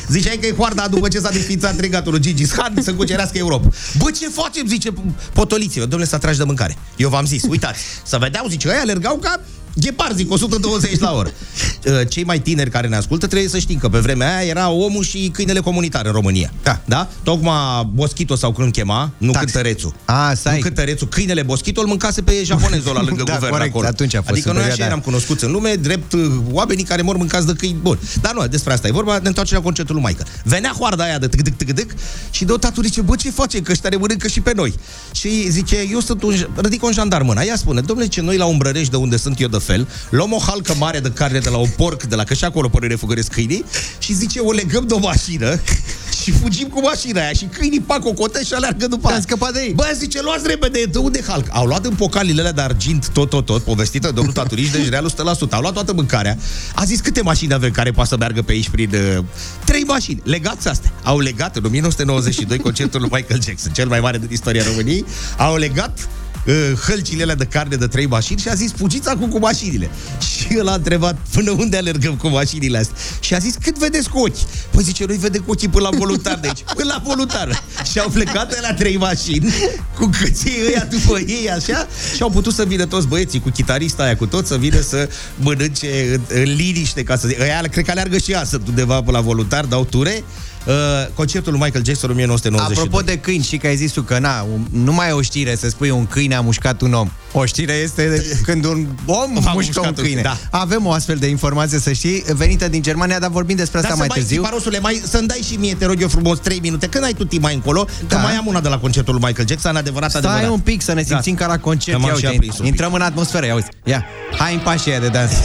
[SPEAKER 29] Ziceai că e hoarda după ce s-a desfințat regatul Gigi Khan să cucerească Europa. Bă, ce facem, zice potoliții. Domnule, să atragi de mâncare. Eu v-am zis, uitați, să vedeau, zice, ei alergau ca Ghepar, zic, 120 la oră. Uh, Cei mai tineri care ne ascultă trebuie să știm că pe vremea aia era omul și câinele comunitar în România. Da. da? Tocmai Boschito sau cum îl chema, nu
[SPEAKER 1] Taxi.
[SPEAKER 29] cântărețul.
[SPEAKER 1] A, stai.
[SPEAKER 29] Nu cântărețul, câinele Boschito îl mâncase pe japonezul ăla lângă
[SPEAKER 1] Da,
[SPEAKER 29] guvern
[SPEAKER 1] corect,
[SPEAKER 29] acolo.
[SPEAKER 1] atunci a fost
[SPEAKER 29] adică
[SPEAKER 1] în
[SPEAKER 29] noi așa
[SPEAKER 1] perioada
[SPEAKER 29] eram cunoscuți în lume, drept uh, oamenii care mor mâncați de câini. Bun. Dar nu, despre asta e vorba, ne întoarcem la concertul lui Michael. Venea hoarda aia de tâc tâc tâc și deodată zice, bă, ce facem, că ăștia ne mănâncă și pe noi. Și zice, eu sunt un, ridic un jandar mâna. Ea spune, domnule, ce noi la Umbrărești, de unde sunt eu de fel, luăm o halcă mare de carne de la un porc, de la că și acolo până refugăresc câinii, și zice, o legăm de o mașină și fugim cu mașina aia și câinii pac o cotă și aleargă după aia.
[SPEAKER 1] scăpat de ei.
[SPEAKER 29] Bă, zice, luați repede, de unde halc? Au luat în pocalile alea de argint, tot, tot, tot, povestită de domnul Taturiș, deci realul 100%. Au luat toată mâncarea. A zis câte mașini avem care poate să meargă pe aici prin... Uh, trei mașini. Legați astea. Au legat în 1992 concertul lui Michael Jackson, cel mai mare din istoria României. Au legat uh, hălcile alea de carne de trei mașini și a zis, fugiți acum cu mașinile. Și el a întrebat, până unde alergăm cu mașinile astea? Și a zis, cât vedeți cu ochi? Păi zice, noi vedem cu ochii până la voluntar de aici. Până la voluntar. Și au plecat la trei mașini, cu câții ăia după ei, așa, și au putut să vină toți băieții cu chitarista aia, cu tot, să vină să mănânce în, în liniște, ca să zic. Ăia, cred că aleargă și ea, sunt undeva pe la voluntar, dau ture. Uh, concertul lui Michael Jackson 1992.
[SPEAKER 1] Apropo de câini, și că ai zis tu că na, un- nu mai e o știre să spui un câine a mușcat un om. O știre este de când un om
[SPEAKER 29] A
[SPEAKER 1] mușcă
[SPEAKER 29] mușcat
[SPEAKER 1] un
[SPEAKER 29] un
[SPEAKER 1] câine.
[SPEAKER 29] da.
[SPEAKER 1] Avem o astfel de informație, să știi, venită din Germania, dar vorbim despre asta
[SPEAKER 29] Dar
[SPEAKER 1] mai
[SPEAKER 29] să mai
[SPEAKER 1] târziu.
[SPEAKER 29] Tiparosule, mai, să-mi dai și mie, te rog eu frumos, 3 minute. Când ai tu timp mai încolo, că
[SPEAKER 1] Da.
[SPEAKER 29] mai am una de la concertul lui Michael Jackson, adevărat,
[SPEAKER 1] Stai
[SPEAKER 29] adevărat.
[SPEAKER 1] un pic să ne simțim ca la concert.
[SPEAKER 29] Că m-am
[SPEAKER 1] Ia
[SPEAKER 29] și
[SPEAKER 1] uite,
[SPEAKER 29] aprins un pic.
[SPEAKER 1] intrăm în atmosferă, ia uite. Ia, hai în pașii ăia de dans.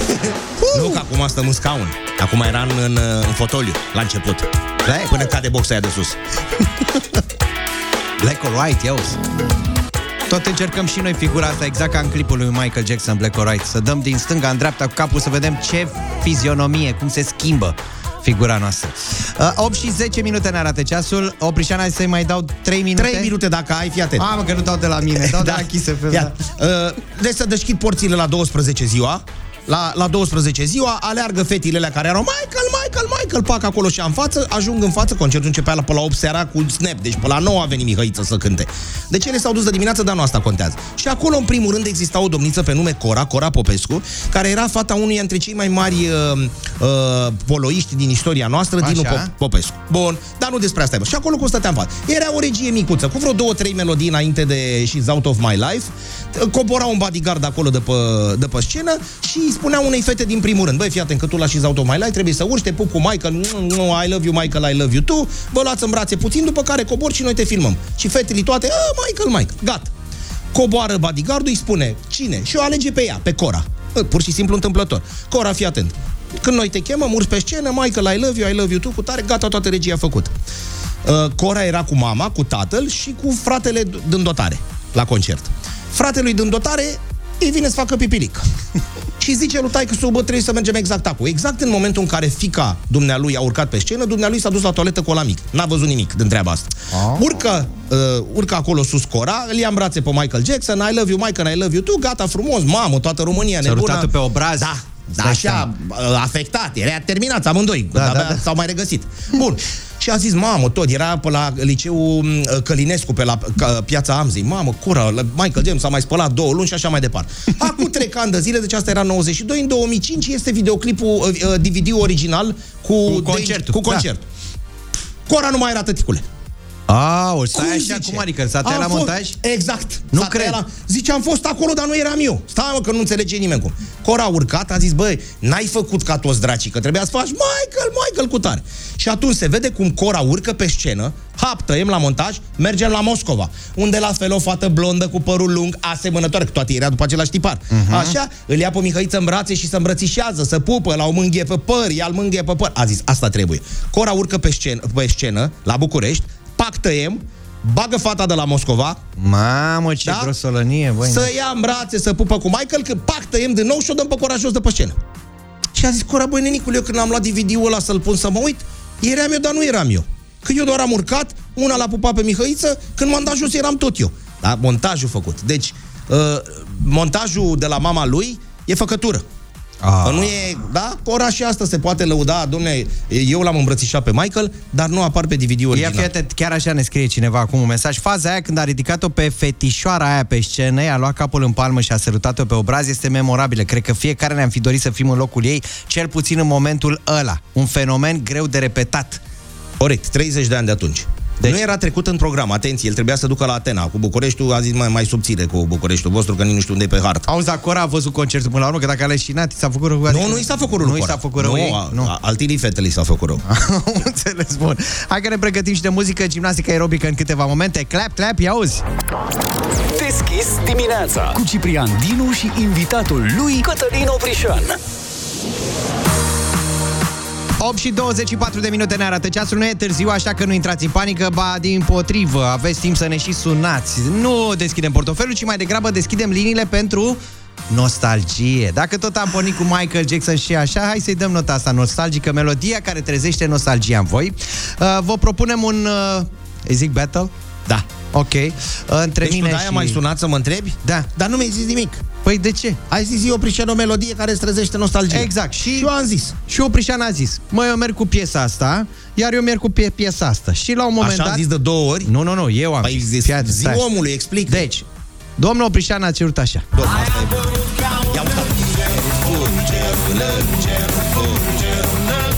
[SPEAKER 29] Nu, că acum stăm în scaun. Acum era în, în, în fotoliu, la început.
[SPEAKER 1] Da,
[SPEAKER 29] Până cade boxa aia de sus.
[SPEAKER 1] Black or White, ia uzi. Tot încercăm și noi figura asta, exact ca în clipul lui Michael Jackson, Black or White. Să dăm din stânga în dreapta cu capul să vedem ce fizionomie, cum se schimbă figura noastră. Uh, 8 și 10 minute ne arată ceasul. Oprișana, să-i mai dau 3 minute?
[SPEAKER 29] 3 minute dacă ai, fii atent.
[SPEAKER 1] Ah, mă, că nu dau de la mine, dau de la Kiss FM,
[SPEAKER 29] Ia. Uh, deci să deschid porțile la 12 ziua, la, la 12 ziua, aleargă fetile alea care erau Michael, Michael, Michael, pac acolo și în față, ajung în față, concertul începea la, pe la 8 seara cu snap, deci pe la 9 a venit Mihăiță să cânte. Deci ele s-au dus de dimineață, dar nu asta contează. Și acolo, în primul rând, exista o domniță pe nume Cora, Cora Popescu, care era fata unui dintre cei mai mari uh, uh, poloiști din istoria noastră, Dinu
[SPEAKER 1] Așa.
[SPEAKER 29] Pop- Popescu. Bun, dar nu despre asta e. bă. Și acolo cum stăteam în față. Era o regie micuță, cu vreo două, trei melodii înainte de She's Out of My Life. Cobora un bodyguard acolo de pe, de pe scenă și îi spunea unei fete din primul rând, băi, fii atent că tu la She's Out of My Life trebuie să urci, te pup cu Michael, "Mm, I love you, Michael, I love you too, vă luați în brațe puțin, după care cobor și noi te filmăm. Și fetele toate, "Ah, Michael, Michael, gata. Coboară bodyguardul, îi spune, cine? Și o alege pe ea, pe Cora. Pur și simplu întâmplător. Cora, fii atent. Când noi te chemăm, urci pe scenă, Michael, I love you, I love you too, cu tare, gata, toată regia a făcut. Uh, Cora era cu mama, cu tatăl și cu fratele d- din dotare la concert. Fratelui din dotare îi vine să facă pipilic. și zice lui taică bă, trebuie să mergem exact acum. Exact în momentul în care fica dumnealui a urcat pe scenă, dumnealui s-a dus la toaletă cu ăla mic. N-a văzut nimic din treaba asta.
[SPEAKER 1] Ah.
[SPEAKER 29] Urcă, uh, urcă acolo sus Cora, îl ia în brațe pe Michael Jackson, I love you, Michael, I love you, tu, gata, frumos, mamă, toată România nebună.
[SPEAKER 1] Sărutatul pe obraz.
[SPEAKER 29] Da, da,
[SPEAKER 1] Dai
[SPEAKER 29] așa,
[SPEAKER 1] seama.
[SPEAKER 29] uh, afectat, era terminat amândoi,
[SPEAKER 1] Da,
[SPEAKER 29] da,
[SPEAKER 1] da,
[SPEAKER 29] da,
[SPEAKER 1] da.
[SPEAKER 29] s-au mai regăsit. Bun. Și a zis, mamă, tot, era pe la liceul m, Călinescu, pe la ca, piața Amzei. Mamă, cura, la Michael James s-a mai spălat două luni și așa mai departe. Acum trec ani de zile, deci asta era 92, în 2005 este videoclipul, uh, uh, DVD original cu,
[SPEAKER 1] Cu concertul,
[SPEAKER 29] Cu
[SPEAKER 1] da.
[SPEAKER 29] concert. Cora nu mai era tăticule.
[SPEAKER 1] Aoleu, stai
[SPEAKER 29] Cum
[SPEAKER 1] așa,
[SPEAKER 29] zice?
[SPEAKER 1] cum adică? S-a tăiat
[SPEAKER 29] Am
[SPEAKER 1] la
[SPEAKER 29] fost-
[SPEAKER 1] montaj?
[SPEAKER 29] Exact.
[SPEAKER 1] Nu
[SPEAKER 29] S-a
[SPEAKER 1] cred.
[SPEAKER 29] tăiat La... Zice, am fost acolo, dar nu eram eu. Stai, mă, că nu înțelege nimeni cum. Cora a urcat, a zis, băi, n-ai făcut ca toți dracii, că trebuia să faci Michael, Michael cu tare. Și atunci se vede cum Cora urcă pe scenă, hap, tăiem la montaj, mergem la Moscova, unde la fel o fată blondă cu părul lung, asemănătoare, că toate era după același tipar.
[SPEAKER 1] Mhm.
[SPEAKER 29] Așa, îl ia pe Mihăiță în brațe și se îmbrățișează, să pupă, la o mânghie pe păr, ia-l mânghie pe păr. A zis, asta trebuie. Cora urcă pe scenă, pe scenă la București, pac tăiem, bagă fata de la Moscova,
[SPEAKER 1] Mamă, ce da? grosolănie, băi.
[SPEAKER 29] să ia în brațe, să pupă cu Michael, că pac, tăiem din nou și o dăm pe Cora jos de pe scenă. Și a zis, Cora, băi, nenicule, eu când am luat DVD-ul ăla să-l pun să mă uit, eram eu, dar nu eram eu. Că eu doar am urcat, una l-a pupat pe Mihăiță, când m-am dat jos eram tot eu. Da, montajul făcut. Deci, uh, montajul de la mama lui e făcătură.
[SPEAKER 1] Ah.
[SPEAKER 29] Că nu e, da, ora și asta se poate lăuda, domne, eu l-am îmbrățișat pe Michael, dar nu apar pe DVD
[SPEAKER 1] Ia
[SPEAKER 29] original.
[SPEAKER 1] fi atent, chiar așa ne scrie cineva acum un mesaj. Faza aia când a ridicat-o pe fetișoara aia pe scenă, i-a luat capul în palmă și a sărutat-o pe obraz, este memorabilă. Cred că fiecare ne-am fi dorit să fim în locul ei, cel puțin în momentul ăla. Un fenomen greu de repetat.
[SPEAKER 29] Corect, 30 de ani de atunci. Deci... Nu era trecut în program, atenție, el trebuia să ducă la Atena. Cu Bucureștiul a zis mai, mai subțire cu Bucureștiul vostru, că nici nu știu unde e pe hartă.
[SPEAKER 1] Auzi, Cora a văzut concertul până la urmă, că dacă a leșinat, și s-a făcut rău.
[SPEAKER 29] Nu, nu i s-a făcut rău
[SPEAKER 1] Nu
[SPEAKER 29] lui
[SPEAKER 1] i s-a
[SPEAKER 29] Cora.
[SPEAKER 1] făcut rău
[SPEAKER 29] nu,
[SPEAKER 1] ei?
[SPEAKER 29] a, nu. Altinii fetele i s-a făcut rău.
[SPEAKER 1] Am înțeles, bun. Hai că ne pregătim și de muzică, gimnastică aerobică în câteva momente. Clap, clap, ia auzi.
[SPEAKER 18] Deschis dimineața cu Ciprian Dinu și invitatul lui Cătălin Oprișan.
[SPEAKER 1] 8 și 24 de minute ne arată ceasul, nu e târziu, așa că nu intrați în panică, ba din potrivă, aveți timp să ne și sunați. Nu deschidem portofelul, ci mai degrabă deschidem liniile pentru nostalgie. Dacă tot am pornit cu Michael Jackson și așa, hai să-i dăm nota asta nostalgică, melodia care trezește nostalgia în voi. Uh, vă propunem un... Uh, îi zic battle?
[SPEAKER 29] Da.
[SPEAKER 1] Ok. Uh, între
[SPEAKER 29] Deci
[SPEAKER 1] mine
[SPEAKER 29] tu de-aia
[SPEAKER 1] și...
[SPEAKER 29] m-ai sunat să mă întrebi?
[SPEAKER 1] Da.
[SPEAKER 29] Dar nu mi-ai zis nimic.
[SPEAKER 1] Păi de ce?
[SPEAKER 29] Ai zis eu Oprișan o melodie care îți trezește nostalgie.
[SPEAKER 1] Exact. Și,
[SPEAKER 29] și eu am zis.
[SPEAKER 1] Și Oprișan a zis, măi, eu merg cu piesa asta, iar eu merg cu pie- piesa asta. Și la un moment
[SPEAKER 29] Așa
[SPEAKER 1] dat...
[SPEAKER 29] am zis de două ori?
[SPEAKER 1] Nu, nu, nu, eu am
[SPEAKER 29] Păi
[SPEAKER 1] zis.
[SPEAKER 29] zis,
[SPEAKER 1] Fii atent,
[SPEAKER 29] zi
[SPEAKER 1] stai așa.
[SPEAKER 29] omului, explic.
[SPEAKER 1] Deci, domnul Oprișan a cerut așa.
[SPEAKER 29] Domnul, asta e bun. Ia uita.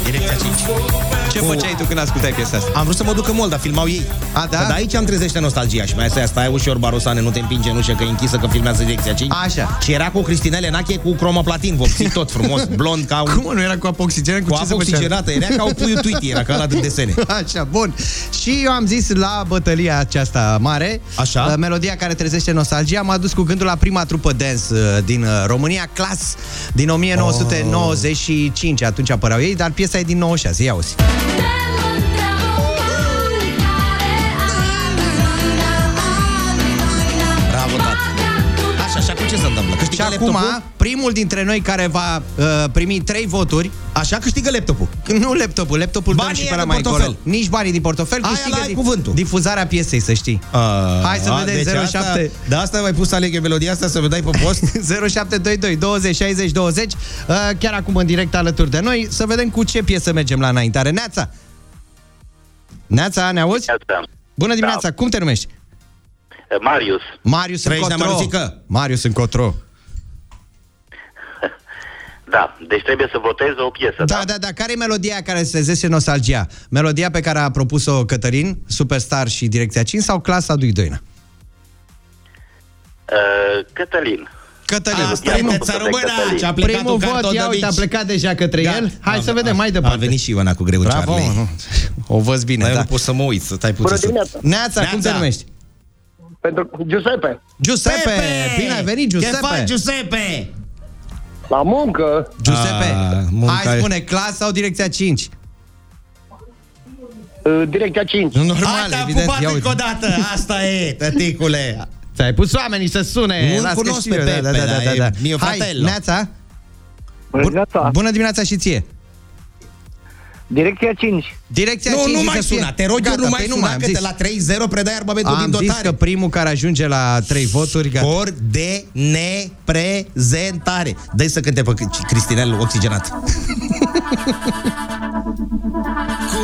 [SPEAKER 29] Direcția 5.
[SPEAKER 1] Ce făceai tu când ascultai piesa asta?
[SPEAKER 29] Am vrut să mă duc în mall, dar filmau ei.
[SPEAKER 1] A, da?
[SPEAKER 29] Că de aici am trezește nostalgia și mai asta stai ușor, Barosane, nu te împinge în ușă că e închisă, că filmează direcția 5.
[SPEAKER 1] Așa.
[SPEAKER 29] Și era cu Cristinele Nache cu cromoplatin, vopsit tot frumos, blond ca un...
[SPEAKER 1] Cum nu era cu apă oxigenată? Cu,
[SPEAKER 29] Cu
[SPEAKER 1] ce
[SPEAKER 29] apă
[SPEAKER 1] se făcea?
[SPEAKER 29] oxigenată, era ca o puiul Tweety, era ca la din desene.
[SPEAKER 1] Așa, bun. Și eu am zis la bătălia aceasta mare,
[SPEAKER 29] Așa.
[SPEAKER 1] uh, melodia care trezește nostalgia, m-a dus cu gândul la prima trupă dance uh, din uh, România, Clas, din 1995. Atunci apăreau ei, dar piesa e din 96. Ia uzi.
[SPEAKER 29] Se întâmplă?
[SPEAKER 1] Și
[SPEAKER 29] Câștigă
[SPEAKER 1] acum,
[SPEAKER 29] laptopul?
[SPEAKER 1] primul dintre noi care va uh, primi 3 voturi...
[SPEAKER 29] Așa câștigă laptopul.
[SPEAKER 1] Nu laptopul, laptopul dăm
[SPEAKER 29] Banii
[SPEAKER 1] și pe
[SPEAKER 29] ăia
[SPEAKER 1] la
[SPEAKER 29] din
[SPEAKER 1] mai
[SPEAKER 29] portofel.
[SPEAKER 1] încolo. Nici banii din portofel,
[SPEAKER 29] Aia
[SPEAKER 1] câștigă
[SPEAKER 29] la ai
[SPEAKER 1] di-
[SPEAKER 29] cuvântul.
[SPEAKER 1] difuzarea piesei, să știi. Hai să
[SPEAKER 29] A,
[SPEAKER 1] vedem,
[SPEAKER 29] deci
[SPEAKER 1] 07.
[SPEAKER 29] Asta, de asta mai pus să aleg eu melodia asta să vă dai pe post?
[SPEAKER 1] 0722 20 60 20 uh, Chiar acum în direct alături de noi Să vedem cu ce piesă mergem la înaintare Neața Neața, ne auzi? Bună dimineața, cum te numești?
[SPEAKER 30] Marius.
[SPEAKER 1] Marius
[SPEAKER 30] Trăiești la
[SPEAKER 1] Încotro
[SPEAKER 30] Marusică?
[SPEAKER 1] Marius Încotro
[SPEAKER 30] Da, deci trebuie să votez o piesă,
[SPEAKER 1] Da,
[SPEAKER 30] da?
[SPEAKER 1] da, da, care e melodia care se zese nostalgia? Melodia pe care a propus-o Cătălin, Superstar și Direcția 5 sau Clasa lui Doina?
[SPEAKER 30] Uh, Cătălin.
[SPEAKER 1] Cătălin,
[SPEAKER 30] Asta
[SPEAKER 1] primul,
[SPEAKER 30] e țărămâna,
[SPEAKER 29] ce a plecat
[SPEAKER 1] primul
[SPEAKER 29] un
[SPEAKER 1] vot,
[SPEAKER 29] carton
[SPEAKER 1] ia
[SPEAKER 29] de
[SPEAKER 1] uite, a
[SPEAKER 29] mici.
[SPEAKER 1] plecat deja către el Hai să vedem mai departe
[SPEAKER 29] A venit și Ivana cu greu
[SPEAKER 1] Bravo,
[SPEAKER 29] Charlie.
[SPEAKER 1] nu. O văz bine,
[SPEAKER 29] Dar
[SPEAKER 1] da
[SPEAKER 29] nu pot să mă uit, să tai puțin.
[SPEAKER 1] Bună
[SPEAKER 29] să-
[SPEAKER 1] dimineața. Neața, cum te numești?
[SPEAKER 31] Pentru Giuseppe.
[SPEAKER 1] Giuseppe,
[SPEAKER 29] Pepe!
[SPEAKER 1] bine ai venit, Giuseppe
[SPEAKER 29] Ce faci, Giuseppe?
[SPEAKER 31] La muncă.
[SPEAKER 1] Giuseppe,
[SPEAKER 29] Ah, munca
[SPEAKER 1] hai
[SPEAKER 29] e-
[SPEAKER 1] spune, clasa sau direcția 5?
[SPEAKER 31] Uh, Direcția 5.
[SPEAKER 1] Normal,
[SPEAKER 29] Hai, te-am
[SPEAKER 1] evident,
[SPEAKER 29] pupat
[SPEAKER 1] ia
[SPEAKER 29] încă o
[SPEAKER 1] uite.
[SPEAKER 29] dată, asta e, tăticule.
[SPEAKER 1] Ți-ai pus oamenii să sune
[SPEAKER 29] Nu-l
[SPEAKER 1] las că
[SPEAKER 29] cunosc
[SPEAKER 1] știu
[SPEAKER 29] pe
[SPEAKER 1] eu,
[SPEAKER 29] Pepe, dar e mio
[SPEAKER 1] Hai,
[SPEAKER 29] fratello.
[SPEAKER 1] Neața
[SPEAKER 31] Bună dimineața.
[SPEAKER 1] Bună dimineața și ție
[SPEAKER 31] Direcția 5.
[SPEAKER 1] Direcția
[SPEAKER 29] Nu,
[SPEAKER 1] 5
[SPEAKER 29] nu
[SPEAKER 1] să
[SPEAKER 29] mai
[SPEAKER 1] fie-
[SPEAKER 29] suna, te rog eu,
[SPEAKER 1] Gata,
[SPEAKER 29] nu mai
[SPEAKER 1] păi
[SPEAKER 29] suna,
[SPEAKER 1] am
[SPEAKER 29] că
[SPEAKER 1] zis.
[SPEAKER 29] de la 3-0 predai armamentul din
[SPEAKER 1] Am zis
[SPEAKER 29] dotare.
[SPEAKER 1] că primul care ajunge la 3 voturi gata.
[SPEAKER 29] Scor de neprezentare. Dă-i să cânte pe Cristinel oxigenat.
[SPEAKER 9] Cu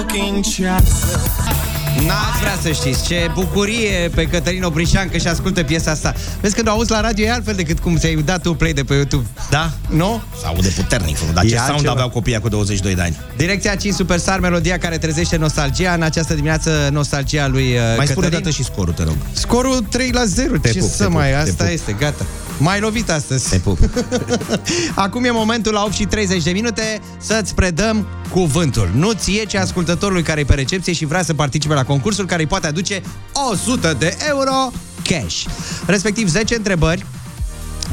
[SPEAKER 9] ochii în ceață
[SPEAKER 1] N-ați vrea să știți ce bucurie pe Cătălin Obrișan că și ascultă piesa asta. Vezi când o auzi la radio e altfel decât cum ți-ai dat tu play de pe YouTube.
[SPEAKER 29] Da?
[SPEAKER 1] Nu?
[SPEAKER 29] S-aude puternic, dar
[SPEAKER 1] E
[SPEAKER 29] ce sound
[SPEAKER 1] altceva.
[SPEAKER 29] aveau copiii cu 22 de ani.
[SPEAKER 1] Direcția 5 Superstar, melodia care trezește nostalgia. În această dimineață, nostalgia lui uh,
[SPEAKER 29] Mai spune o
[SPEAKER 1] Cătălin.
[SPEAKER 29] dată și scorul, te rog.
[SPEAKER 1] Scorul 3 la 0.
[SPEAKER 29] Te
[SPEAKER 1] Ce
[SPEAKER 29] pup,
[SPEAKER 1] să
[SPEAKER 29] te pup,
[SPEAKER 1] mai,
[SPEAKER 29] te
[SPEAKER 1] asta
[SPEAKER 29] pup.
[SPEAKER 1] este, gata. Mai lovit astăzi.
[SPEAKER 29] Te pup.
[SPEAKER 1] Acum e momentul la 8 și 30 de minute să-ți predăm cuvântul. Nu ție, ci ascultătorului care e pe recepție și vrea să participe la concursul care îi poate aduce 100 de euro cash. Respectiv 10 întrebări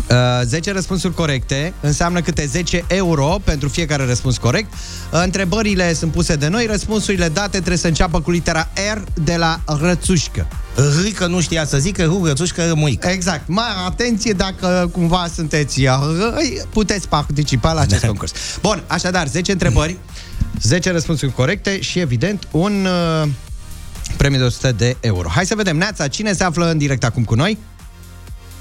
[SPEAKER 1] Uh, 10 răspunsuri corecte înseamnă câte 10 euro pentru fiecare răspuns corect. Uh, întrebările sunt puse de noi, răspunsurile date trebuie să înceapă cu litera R de la rățușcă.
[SPEAKER 29] Râi că nu știa să zică, hu, rățușcă, muică.
[SPEAKER 1] Exact. Mai atenție dacă cumva sunteți răi, puteți participa la acest concurs. Bun, așadar, 10 întrebări, 10 răspunsuri corecte și, evident, un uh, premiu de 100 de euro. Hai să vedem, Neața, cine se află în direct acum cu noi?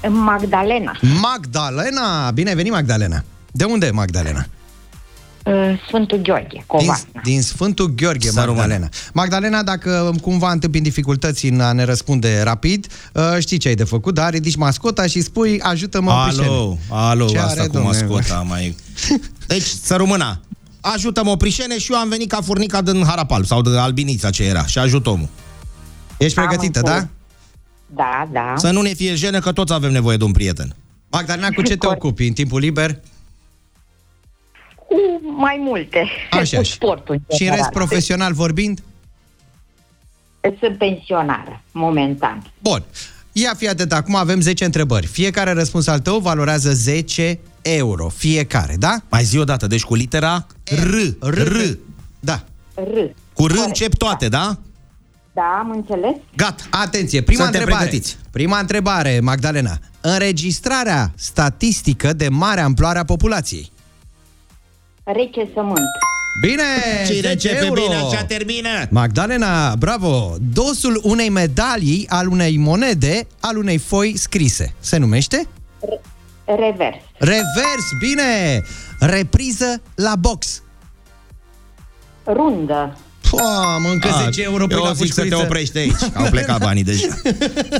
[SPEAKER 26] Magdalena.
[SPEAKER 1] Magdalena! Bine ai venit, Magdalena! De unde e Magdalena?
[SPEAKER 26] Uh, Sfântul Gheorghe,
[SPEAKER 1] Din,
[SPEAKER 26] Covasna.
[SPEAKER 1] din Sfântul Gheorghe,
[SPEAKER 29] Să
[SPEAKER 1] Magdalena. Magdalena, dacă cumva întâmpini dificultăți în a ne răspunde rapid, uh, știi ce ai de făcut, dar ridici mascota și spui ajută-mă Oprișene.
[SPEAKER 29] Alo, alo,
[SPEAKER 1] Ce
[SPEAKER 29] asta
[SPEAKER 1] are,
[SPEAKER 29] cu
[SPEAKER 1] domnule?
[SPEAKER 29] mascota mai... Deci, să rămână. Ajută-mă oprișene și eu am venit ca furnica din Harapal sau de Albinița ce era și ajut omul.
[SPEAKER 1] Ești pregătită,
[SPEAKER 26] Am
[SPEAKER 1] da?
[SPEAKER 26] Înțeles. Da, da.
[SPEAKER 29] Să nu ne fie jenă că toți avem nevoie de un prieten.
[SPEAKER 1] Magdalena, cu ce te ocupi în timpul liber?
[SPEAKER 26] Cu mai multe.
[SPEAKER 1] Așa,
[SPEAKER 26] cu
[SPEAKER 1] și-
[SPEAKER 26] sportul. în
[SPEAKER 1] Și în rest,
[SPEAKER 26] general.
[SPEAKER 1] profesional vorbind?
[SPEAKER 26] Sunt pensionară, momentan.
[SPEAKER 1] Bun. Ia fi atent, acum avem 10 întrebări. Fiecare răspuns al tău valorează 10 euro. Fiecare, da?
[SPEAKER 29] Mai zi o dată, deci cu litera R.
[SPEAKER 1] R.
[SPEAKER 29] R.
[SPEAKER 1] Da.
[SPEAKER 26] R.
[SPEAKER 29] Cu R încep toate, da?
[SPEAKER 26] Da, am înțeles.
[SPEAKER 1] Gata. Atenție, prima
[SPEAKER 29] Suntem
[SPEAKER 1] întrebare.
[SPEAKER 29] pregătiți.
[SPEAKER 1] Prima întrebare, Magdalena. Înregistrarea statistică de mare amploare a populației.
[SPEAKER 26] Rece sământ.
[SPEAKER 1] Bine!
[SPEAKER 29] Cine
[SPEAKER 1] 10
[SPEAKER 29] începe
[SPEAKER 1] euro.
[SPEAKER 29] bine, așa termină.
[SPEAKER 1] Magdalena, bravo! Dosul unei medalii, al unei monede, al unei foi scrise. Se numește?
[SPEAKER 26] Revers.
[SPEAKER 1] Revers, bine! Repriză la box.
[SPEAKER 26] Rundă.
[SPEAKER 1] Pua, mă, încă
[SPEAKER 29] A,
[SPEAKER 1] 10 euro pui
[SPEAKER 29] eu
[SPEAKER 1] la
[SPEAKER 29] zic să te
[SPEAKER 1] pușculiță.
[SPEAKER 29] oprești aici, că au plecat banii deja.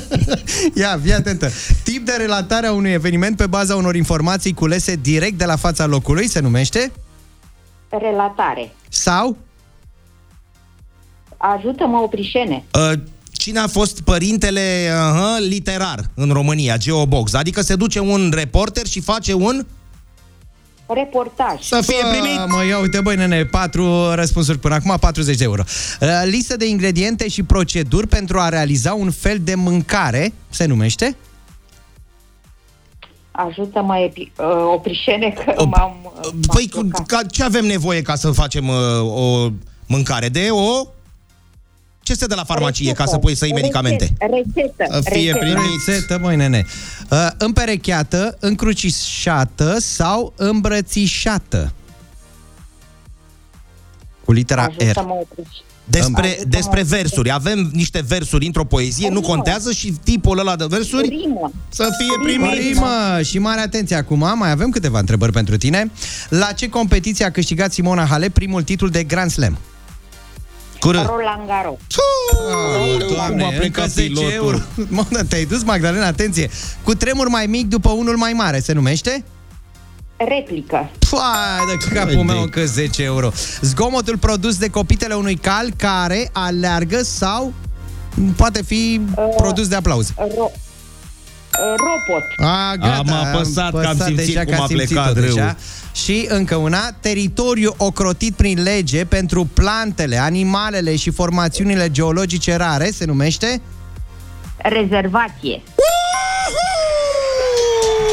[SPEAKER 1] Ia, fii atentă. Tip de relatare a unui eveniment pe baza unor informații culese direct de la fața locului se numește?
[SPEAKER 26] Relatare.
[SPEAKER 1] Sau?
[SPEAKER 26] Ajută-mă, oprișene.
[SPEAKER 29] Uh, Cine a fost părintele uh, literar în România, Geobox? Adică se duce un reporter și face un...
[SPEAKER 26] Reportaj.
[SPEAKER 29] Să fie primit!
[SPEAKER 1] Bă, mă, ia uite, băi, nene, patru răspunsuri până acum, 40 de euro. Uh, Listă de ingrediente și proceduri pentru a realiza un fel de mâncare se numește?
[SPEAKER 26] Ajută-mă, epi- uh, oprișene, că m-am... uh,
[SPEAKER 29] Păi, cu- ca, ce avem nevoie ca să facem uh, o mâncare? De o... Ce este de la farmacie ca să pui să iei medicamente?
[SPEAKER 26] Rețetă.
[SPEAKER 29] Să fie
[SPEAKER 26] rețetă.
[SPEAKER 29] primit.
[SPEAKER 1] Rețetă, măi, nene. Uh, împerecheată, încrucișată sau îmbrățișată? Cu litera R.
[SPEAKER 26] Ajută-mă, opriși.
[SPEAKER 29] Despre,
[SPEAKER 26] Ajută-mă.
[SPEAKER 29] despre versuri. Avem niște versuri într-o poezie, nu contează și tipul ăla de versuri
[SPEAKER 26] Rimă.
[SPEAKER 29] să fie primit.
[SPEAKER 1] Primă și mare atenție acum, mai avem câteva întrebări pentru tine. La ce competiție a câștigat Simona Halep primul titlu de Grand Slam?
[SPEAKER 29] Cură.
[SPEAKER 26] Roland Garros.
[SPEAKER 1] Oh, doamne,
[SPEAKER 29] cum a plecat
[SPEAKER 1] încă 10
[SPEAKER 29] pilotul.
[SPEAKER 1] euro. Mă, da, te-ai dus, Magdalena, atenție. Cu tremur mai mic după unul mai mare, se numește?
[SPEAKER 26] Replică.
[SPEAKER 1] Păi, de capul meu încă 10 euro. Zgomotul produs de copitele unui cal care aleargă sau poate fi produs de aplauz.
[SPEAKER 26] Ro- Ropot.
[SPEAKER 1] A, gata,
[SPEAKER 29] Am apăsat că am simțit
[SPEAKER 1] deja
[SPEAKER 29] cum
[SPEAKER 1] că
[SPEAKER 29] a
[SPEAKER 1] simțit-o
[SPEAKER 29] plecat
[SPEAKER 1] deja.
[SPEAKER 29] râul.
[SPEAKER 1] Și încă una, teritoriu ocrotit prin lege pentru plantele, animalele și formațiunile geologice rare se numește
[SPEAKER 26] Rezervație.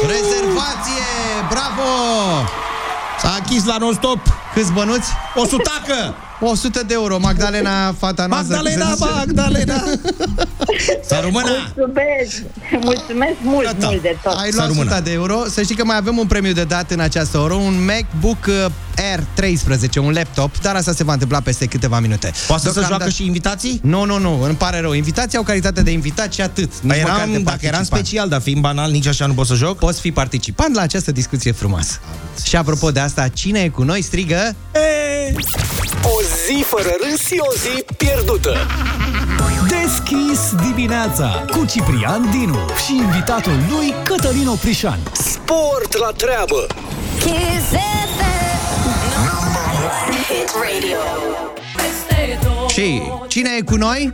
[SPEAKER 1] rezervație. Bravo!
[SPEAKER 29] S-a închis la non-stop.
[SPEAKER 1] Câți bănuți?
[SPEAKER 29] O sutacă!
[SPEAKER 1] 100 de euro, Magdalena, fata noastră.
[SPEAKER 29] Magdalena,
[SPEAKER 1] cum se zice?
[SPEAKER 29] Magdalena! Să rămână!
[SPEAKER 26] Mulțumesc. Mulțumesc mult,
[SPEAKER 29] Gata.
[SPEAKER 26] mult de tot.
[SPEAKER 1] Ai luat 100 de euro. Să știi că mai avem un premiu de dat în această oră, un MacBook uh, Air 13, un laptop, dar asta se va întâmpla peste câteva minute.
[SPEAKER 29] Poate să
[SPEAKER 1] Deocamdată-
[SPEAKER 29] joacă și invitații?
[SPEAKER 1] Nu, nu, nu, îmi pare rău. Invitații au calitate de invitat și atât. Nici
[SPEAKER 29] Păi
[SPEAKER 1] măcar
[SPEAKER 29] eram,
[SPEAKER 1] de
[SPEAKER 29] dacă eram
[SPEAKER 1] participant.
[SPEAKER 29] special, dar fiind banal, nici așa nu pot să joc?
[SPEAKER 1] Poți fi participant la această discuție frumoasă. Și apropo de asta, cine e cu noi strigă?
[SPEAKER 18] O zi fără râs și o zi pierdută.
[SPEAKER 2] Deschis dimineața cu Ciprian Dinu și invitatul lui Cătălin Oprișan.
[SPEAKER 18] Sport la treabă.
[SPEAKER 1] Și cine e cu noi?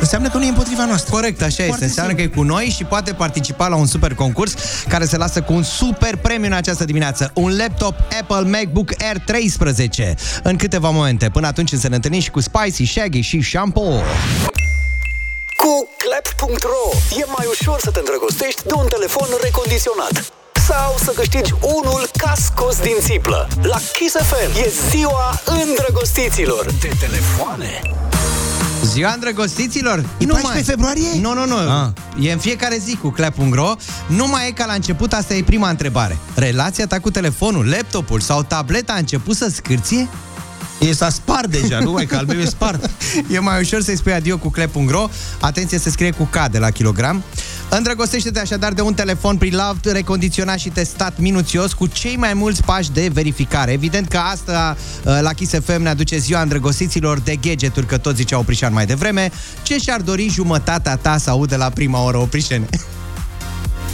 [SPEAKER 29] Înseamnă că nu e împotriva noastră.
[SPEAKER 1] Corect, așa este. Înseamnă că e cu noi și poate participa la un super concurs care se lasă cu un super premiu în această dimineață. Un laptop Apple MacBook Air 13 în câteva momente. Până atunci să ne întâlnim și cu Spicy, Shaggy și Shampoo.
[SPEAKER 18] Cu clap.ro e mai ușor să te îndrăgostești de un telefon recondiționat. Sau să câștigi unul ca scos din țiplă. La Kiss FM e ziua îndrăgostiților de telefoane.
[SPEAKER 1] Ziua îndrăgostiților
[SPEAKER 29] E 14 februarie?
[SPEAKER 1] Nu, nu, nu
[SPEAKER 29] Ah.
[SPEAKER 1] E în fiecare zi cu clap.ro Nu mai e ca la început, asta e prima întrebare Relația ta cu telefonul, laptopul sau tableta a început să scârție?
[SPEAKER 29] E s-a spart deja, nu mai că al meu e spart.
[SPEAKER 1] E mai ușor să-i spui adio cu clap.ro Atenție, se scrie cu K de la kilogram Îndrăgostește-te așadar de un telefon pre-loved, recondiționat și testat minuțios cu cei mai mulți pași de verificare. Evident că asta uh, la Kiss FM ne aduce ziua îndrăgostiților de gadgeturi, că toți ziceau Oprișan mai devreme. Ce și-ar dori jumătatea ta să audă la prima oră, Oprișene?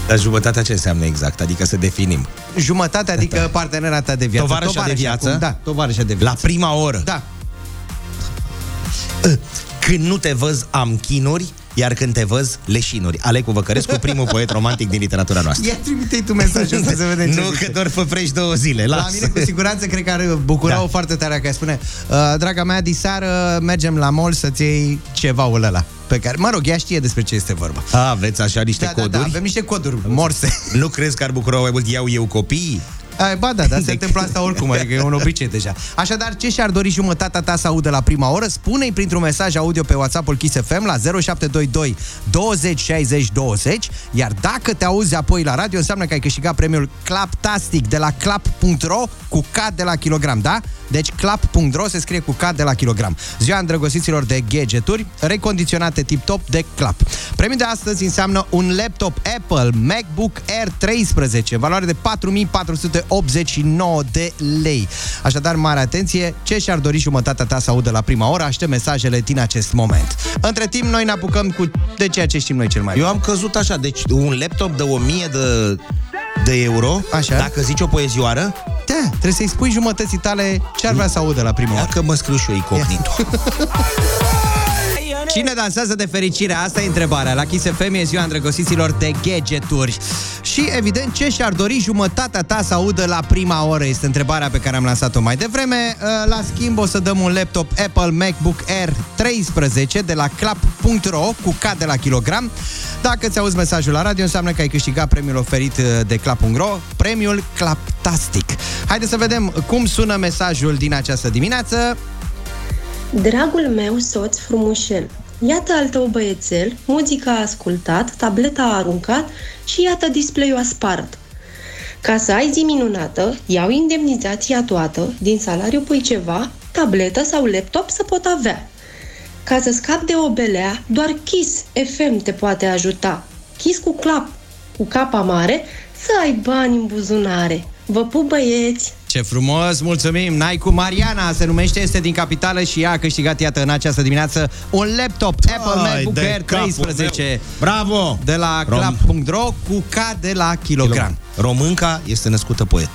[SPEAKER 29] Dar jumătatea ce înseamnă exact? Adică să definim.
[SPEAKER 1] Jumătate, adică partenera ta de viață.
[SPEAKER 29] Tovarășa de viață?
[SPEAKER 1] acum, Da, tovarășa de viață.
[SPEAKER 29] La prima oră.
[SPEAKER 1] Da.
[SPEAKER 29] Când nu te văz, am chinuri, iar când te văz, leșinuri. Alecu Văcărescu, primul poet romantic din literatura noastră.
[SPEAKER 1] Ia trimite tu mesajul ăsta să vedem ce
[SPEAKER 29] Nu,
[SPEAKER 1] zice.
[SPEAKER 29] că doar făfrești două zile.
[SPEAKER 1] La
[SPEAKER 29] Las.
[SPEAKER 1] mine cu siguranță cred că ar bucura-o
[SPEAKER 29] Da.
[SPEAKER 1] foarte tare că spune uh, Draga mea, diseară mergem la mall să-ți iei ceva ăla pe care, mă rog, ea știe despre ce este vorba.
[SPEAKER 29] A, aveți așa niște
[SPEAKER 1] Da, da,
[SPEAKER 29] coduri?
[SPEAKER 1] da, avem niște coduri morse.
[SPEAKER 29] Nu crezi că ar bucura mai mult iau eu copiii?
[SPEAKER 1] Ai, ba da, dar se întâmplă asta oricum, adică e un obicei deja. Așadar, ce și-ar dori jumătatea ta să audă la prima oră? Spune-i printr-un mesaj audio pe WhatsApp-ul Kiss FM la 0722 20 60 20, iar dacă te auzi apoi la radio, înseamnă că ai câștigat premiul Claptastic de la clap.ro cu K de la kilogram, da? Deci clap.ro se scrie cu K de la kilogram. Ziua îndrăgostiților de gadgeturi recondiționate tip-top de clap. Premiul de astăzi înseamnă un laptop Apple MacBook Air 13, valoare de 4489 de lei. Așadar, mare atenție, ce și-ar dori jumătatea ta să audă la prima oră, aștept mesajele din acest moment. Între timp, noi ne apucăm cu de ceea ce știm noi cel mai
[SPEAKER 29] Eu am căzut așa, deci un laptop de 1000 de, de euro,
[SPEAKER 1] Așa.
[SPEAKER 29] dacă zici o poezioară,
[SPEAKER 1] Da, trebuie să-i spui jumătății tale ce ar vrea să audă la prima oră.
[SPEAKER 29] dacă mă scriu și eu incognito.
[SPEAKER 1] Cine dansează de fericire? Asta e întrebarea. La Kiss FM e ziua îndrăgostiților de gadgeturi. Și, evident, ce și-ar dori jumătatea ta să audă la prima oră? Este întrebarea pe care am lansat-o mai devreme. Uh, La schimb, o să dăm un laptop Apple MacBook Air 13 de la clap.ro cu K de la kilogram. Dacă ți auzi mesajul la radio, înseamnă că ai câștigat premiul oferit uh, de clap.ro, premiul Claptastic. Haideți să vedem cum sună mesajul din această dimineață.
[SPEAKER 32] Dragul meu soț frumușel, iată al tău băiețel, muzica a ascultat, tableta a aruncat și iată display-ul a spart. Ca să ai zi minunată, iau indemnizația toată, din salariu pui ceva, tabletă sau laptop să pot avea. Ca să scapi de o belea, doar Kiss FM te poate ajuta. Kiss cu clap, cu capa mare, să ai bani în buzunare. Vă pup băieți!
[SPEAKER 1] Ce frumos, mulțumim! N-ai cu Mariana, se numește, este din capitală și ea a câștigat, iată, în această dimineață, un laptop Apple
[SPEAKER 29] Ai,
[SPEAKER 1] MacBook
[SPEAKER 29] de
[SPEAKER 1] Air
[SPEAKER 29] capul
[SPEAKER 1] 13.
[SPEAKER 29] meu. Bravo!
[SPEAKER 1] De la
[SPEAKER 29] Rom-
[SPEAKER 1] clap.ro cu K de la kilogram.
[SPEAKER 29] Românca este născută poet.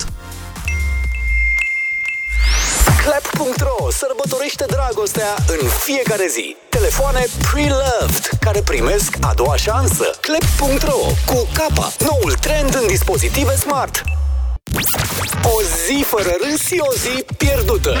[SPEAKER 18] Clap.ro sărbătorește dragostea în fiecare zi. Telefoane pre-loved care primesc a doua șansă. Clap.ro cu capa, noul trend în dispozitive smart. O zi fără râs și o zi pierdută.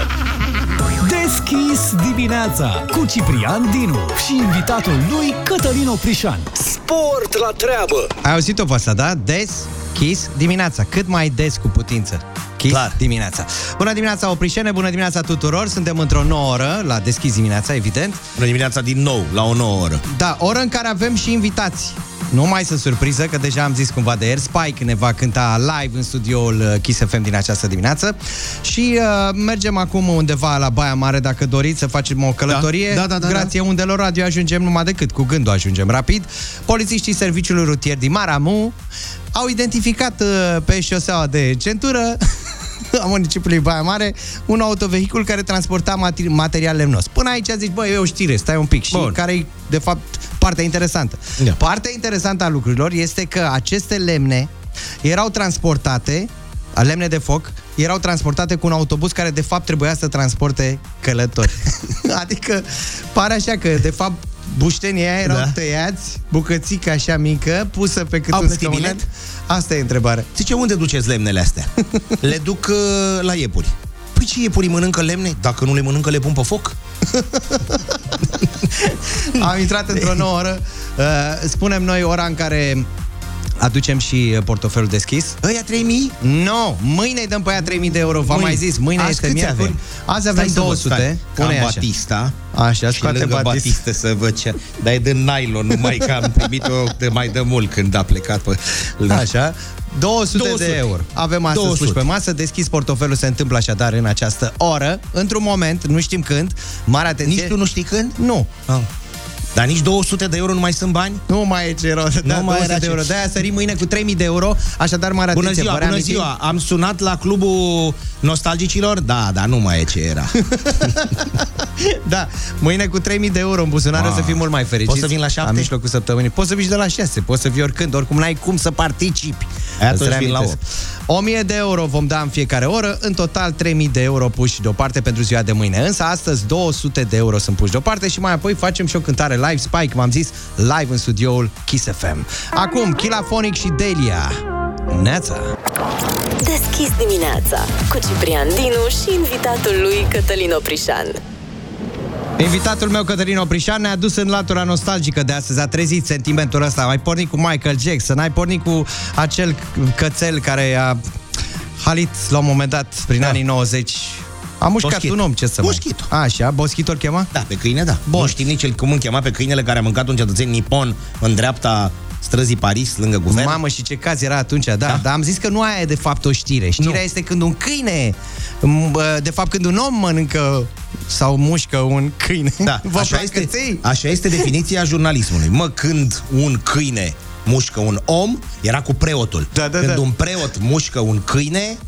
[SPEAKER 2] Deschis dimineața cu Ciprian Dinu și invitatul lui Cătălin Oprișan.
[SPEAKER 18] Sport la treabă.
[SPEAKER 1] Ai auzit-o pe asta, da? Des, Kiss, dimineața. Cât mai des cu putință. Kiss, Clar. dimineața. Bună dimineața, Oprișene, bună dimineața tuturor. Suntem într-o nouă oră, la Deschis dimineața, evident.
[SPEAKER 29] Bună dimineața din nou, la o nouă oră.
[SPEAKER 1] Da, oră în care avem și invitați. Nu mai sunt surpriză, că deja am zis cumva de ieri, Spike ne va cânta live în studioul uh, Kiss FM din această dimineață și uh, mergem acum undeva la Baia Mare, dacă doriți să facem o călătorie.
[SPEAKER 29] Da, da, da, da,
[SPEAKER 1] Grație undelor radio ajungem numai decât cu gândul ajungem rapid. Polițiștii Serviciului Rutier din Maramu au identificat uh, pe șoseaua de centură a municipiului Baia Mare un autovehicul care transporta mati- material lemnos. Până aici zici, băi, e o știre, stai un pic. Și
[SPEAKER 29] Bun.
[SPEAKER 1] care e, de fapt, partea interesantă.
[SPEAKER 29] Da.
[SPEAKER 1] Partea interesantă a lucrurilor este că aceste lemne erau transportate a lemne de foc erau transportate cu un autobuz care de fapt trebuia să transporte călători. adică pare așa că de fapt buștenii aia erau
[SPEAKER 29] Da.
[SPEAKER 1] da. tăiați, bucățică așa mică, pusă pe cât
[SPEAKER 29] Au
[SPEAKER 1] un
[SPEAKER 29] plătit
[SPEAKER 1] scăunet.
[SPEAKER 29] bilet?
[SPEAKER 1] Asta e întrebarea.
[SPEAKER 29] Zice, unde duceți lemnele astea? le duc uh, la iepuri. Păi ce iepurii mănâncă lemne? Dacă nu le mănâncă, le pun pe foc?
[SPEAKER 1] Am intrat într-o nouă oră. Uh, spunem noi ora în care aducem și uh, portofelul deschis.
[SPEAKER 29] Ăia 3000?
[SPEAKER 1] Nu, no, mâine îi dăm pe aia 3000 de euro, v-am
[SPEAKER 29] Mâine.
[SPEAKER 1] mai zis. Mâine
[SPEAKER 29] Azi
[SPEAKER 1] este
[SPEAKER 29] câți
[SPEAKER 1] miercuri.
[SPEAKER 29] avem?
[SPEAKER 1] Azi
[SPEAKER 29] Stai
[SPEAKER 1] avem
[SPEAKER 29] să văd,
[SPEAKER 1] 200.
[SPEAKER 29] stai.
[SPEAKER 1] Pune
[SPEAKER 29] Cam
[SPEAKER 1] așa.
[SPEAKER 29] Batista.
[SPEAKER 1] Așa,
[SPEAKER 29] și
[SPEAKER 1] scoate
[SPEAKER 29] lângă
[SPEAKER 1] Batista.
[SPEAKER 29] Batista să văd ce... Dar e de nylon, numai că am primit-o de mai de mult când a plecat pe...
[SPEAKER 1] Așa. 200,
[SPEAKER 29] 200.
[SPEAKER 1] de euro. Avem astăzi
[SPEAKER 29] 200.
[SPEAKER 1] puși pe masă, deschis portofelul, se întâmplă așadar în această oră, într-un moment, nu știm când, mare atenție.
[SPEAKER 29] Nici tu nu știi când?
[SPEAKER 1] Nu.
[SPEAKER 29] Ah. Dar nici 200 de euro nu mai sunt bani?
[SPEAKER 1] Nu mai e ce rău. Da,
[SPEAKER 29] Nu mai
[SPEAKER 1] 200
[SPEAKER 29] era
[SPEAKER 1] de
[SPEAKER 29] ce-
[SPEAKER 1] euro. De-aia sărim mâine cu 3000 de euro, așadar mare
[SPEAKER 29] Bună
[SPEAKER 1] atenție.
[SPEAKER 29] ziua,
[SPEAKER 1] vă
[SPEAKER 29] bună
[SPEAKER 1] reamintim?
[SPEAKER 29] ziua! Am sunat la clubul nostalgicilor? Da, dar nu mai e ce era.
[SPEAKER 1] Da, mâine cu 3000 de euro în buzunar o să
[SPEAKER 29] Ah.
[SPEAKER 1] fii mult mai fericit.
[SPEAKER 29] Poți să vin la șapte?
[SPEAKER 1] La mijlocul săptămânii. Poți să vii și de la 6, poți să vii oricând, oricum n-ai cum să participi.
[SPEAKER 29] Aia
[SPEAKER 1] Îți
[SPEAKER 29] atunci vin la
[SPEAKER 1] reamintesc. 1000 de euro vom da în fiecare oră, în total 3000 de euro puși deoparte pentru ziua de mâine. Însă astăzi 200 de euro sunt puși deoparte și mai apoi facem și o cântare live Spike, m-am zis, live în studioul Kiss FM. Acum, Kilafonic și Delia. Neața.
[SPEAKER 28] Deschis dimineața cu Ciprian Dinu și invitatul lui Cătălin Oprișan.
[SPEAKER 1] Invitatul meu, Cătălin Oprișan, ne-a dus în latura nostalgică de astăzi. A trezit sentimentul ăsta. Ai pornit cu Michael Jackson, ai pornit cu acel cățel care a halit la un moment dat, prin da. anii 90. A mușcat
[SPEAKER 29] Boschito.
[SPEAKER 1] un om, ce să
[SPEAKER 29] Boschito.
[SPEAKER 1] mai... Așa, Boschito îl chema?
[SPEAKER 29] Da, pe câine, da. Bun. Nu știm nici el cum îl chema pe câinele care a mâncat un cetățen nipon în dreapta străzii Paris, lângă guvern.
[SPEAKER 1] Mamă, și ce caz era atunci, da, da. Dar am zis că nu aia e de fapt o știre. Știrea
[SPEAKER 29] Nu.
[SPEAKER 1] este când un câine, m, bă, de fapt când un om mănâncă sau mușcă un câine.
[SPEAKER 29] Da,
[SPEAKER 1] Vă
[SPEAKER 29] așa
[SPEAKER 1] plac
[SPEAKER 29] este,
[SPEAKER 1] căței?
[SPEAKER 29] așa este definiția jurnalismului. Mă, când un câine mușcă un om, era cu preotul.
[SPEAKER 1] Da, da,
[SPEAKER 29] când
[SPEAKER 1] da.
[SPEAKER 29] un preot mușcă un câine,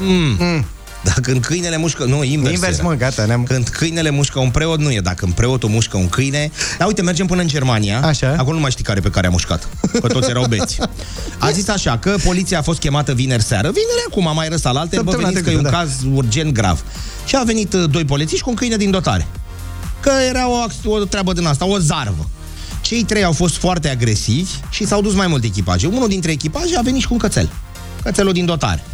[SPEAKER 29] mm,
[SPEAKER 1] Mm.
[SPEAKER 29] Dacă când câinele mușcă... Nu, invers
[SPEAKER 1] Invers,
[SPEAKER 29] era.
[SPEAKER 1] mă, gata, ne-am...
[SPEAKER 29] Când câinele mușcă un preot, nu e. Dacă în preotul mușcă un câine... Dar uite, mergem până în Germania.
[SPEAKER 1] Așa.
[SPEAKER 29] Acolo nu mai știi care pe care a mușcat. Că toți erau beți. A zis așa, că poliția a fost chemată vineri seară. Vineri acum a mai răsat la alte, bă,
[SPEAKER 1] Săptămâna
[SPEAKER 29] veniți că e un
[SPEAKER 1] trecută, da.
[SPEAKER 29] caz urgent grav. Și au venit uh, doi polițiști cu un câine din dotare. Că era o, ac- o treabă din asta, o zarvă. Cei trei au fost foarte agresivi și s-au dus mai multe echipaje. Unul dintre echipaje a venit și cu un cățel. Cățelul din dotare.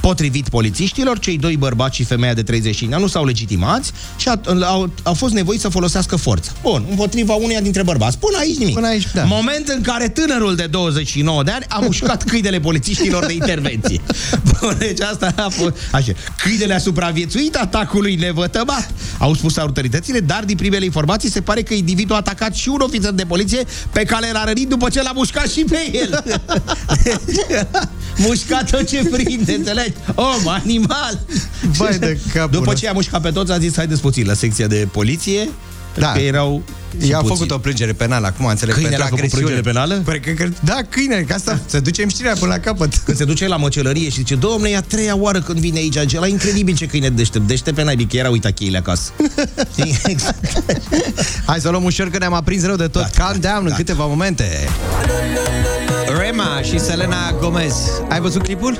[SPEAKER 29] Potrivit polițiștilor, cei doi bărbați și femeia de 35 ani nu s-au legitimați și a, au, au fost nevoiți să folosească forță. Bun, împotriva uneia dintre bărbați. Până aici nimic.
[SPEAKER 1] Până aici, da.
[SPEAKER 29] Moment în care tânărul de 29 de ani a mușcat câinele polițiștilor de intervenție. Bun, deci asta a fost... Așa. Câinele a supraviețuit atacului nevătămat, au spus autoritățile, dar din primele informații se pare că individul a atacat și un ofițer de poliție pe care l-a rănit după ce l-a mușcat și pe el. mușcat tot ce prinde, înțelegi? Om, animal!
[SPEAKER 1] Băi de capul
[SPEAKER 29] După
[SPEAKER 1] ăsta.
[SPEAKER 29] ce a mușcat pe toți, a zis, haideți puțin la secția de poliție, da. că erau
[SPEAKER 1] I-a
[SPEAKER 29] puțini.
[SPEAKER 1] făcut o plângere penală, acum înțeleg,
[SPEAKER 29] Câinele
[SPEAKER 1] pentru
[SPEAKER 29] a făcut
[SPEAKER 1] agresiune.
[SPEAKER 29] plângere penală?
[SPEAKER 1] Păi, că, că, da, câine, că asta se duce în știrea până la capăt.
[SPEAKER 29] Când se duce la măcelărie și zice, domnule, e a treia oară când vine aici, la incredibil ce câine deștept, deștept pe naibii, că era uita cheile acasă. Știi? exact.
[SPEAKER 1] Hai să luăm ușor că ne-am aprins rău de tot. Calm down în câteva momente. Rema și Selena Gomez. Ai văzut clipul?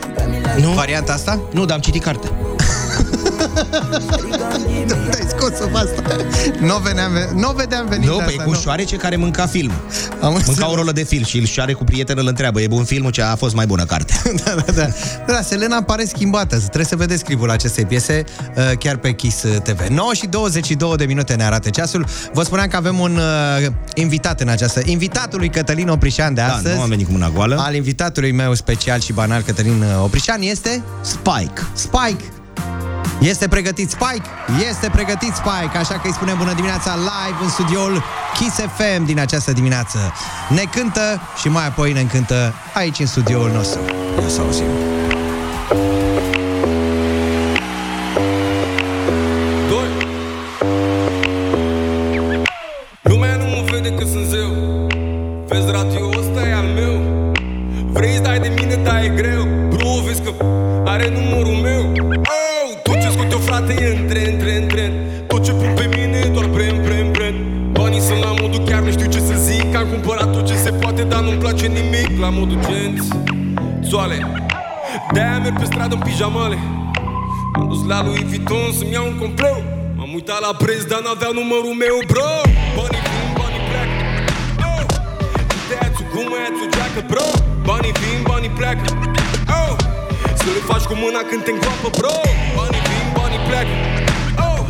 [SPEAKER 29] Nu.
[SPEAKER 1] Varianta asta?
[SPEAKER 29] Nu, dar am citit cartea.
[SPEAKER 1] Te-ai scos-o pe asta. Nu vedeam, nu vedeam venit
[SPEAKER 29] Nu,
[SPEAKER 1] asta,
[SPEAKER 29] păi cu șoarece care mânca film.
[SPEAKER 1] Am
[SPEAKER 29] Mânca o rolă de film și îl șoare cu prietenul îl întreabă, e bun filmul, ce a fost mai bună cartea.
[SPEAKER 1] da, da, da. Da, Selena pare schimbată. Trebuie să vedeți clipul acestei piese uh, chiar pe Kiss TV. 9 și 22 de minute ne arată ceasul. Vă spuneam că avem un uh, invitat în această... Invitatul lui Cătălin Oprișan de
[SPEAKER 29] Da,
[SPEAKER 1] astăzi.
[SPEAKER 29] nu am venit cu mâna goală.
[SPEAKER 1] Al invitatului meu special și banal, Cătălin uh, Oprișan, este...
[SPEAKER 29] Spike.
[SPEAKER 1] Spike. Este pregătit Spike? Este pregătit Spike, așa că îi spunem bună dimineața live în studioul Kiss FM din această dimineață. Ne cântă și mai apoi ne încântă aici în studioul nostru. Ia să auzim.
[SPEAKER 33] De-aia merg pe stradă în pijamale. M-am dus la Louis Vuitton să-mi iau un compleu. M-am uitat la preț, dar n-avea numărul meu, bro. Banii vin, banii pleacă. Oh. Te-ați o gumă, ia-ți o geacă, bro? Banii vin, banii pleacă. Oh. Să le faci cu mâna când te îngroapă, bro. Banii vin, banii pleacă. Oh.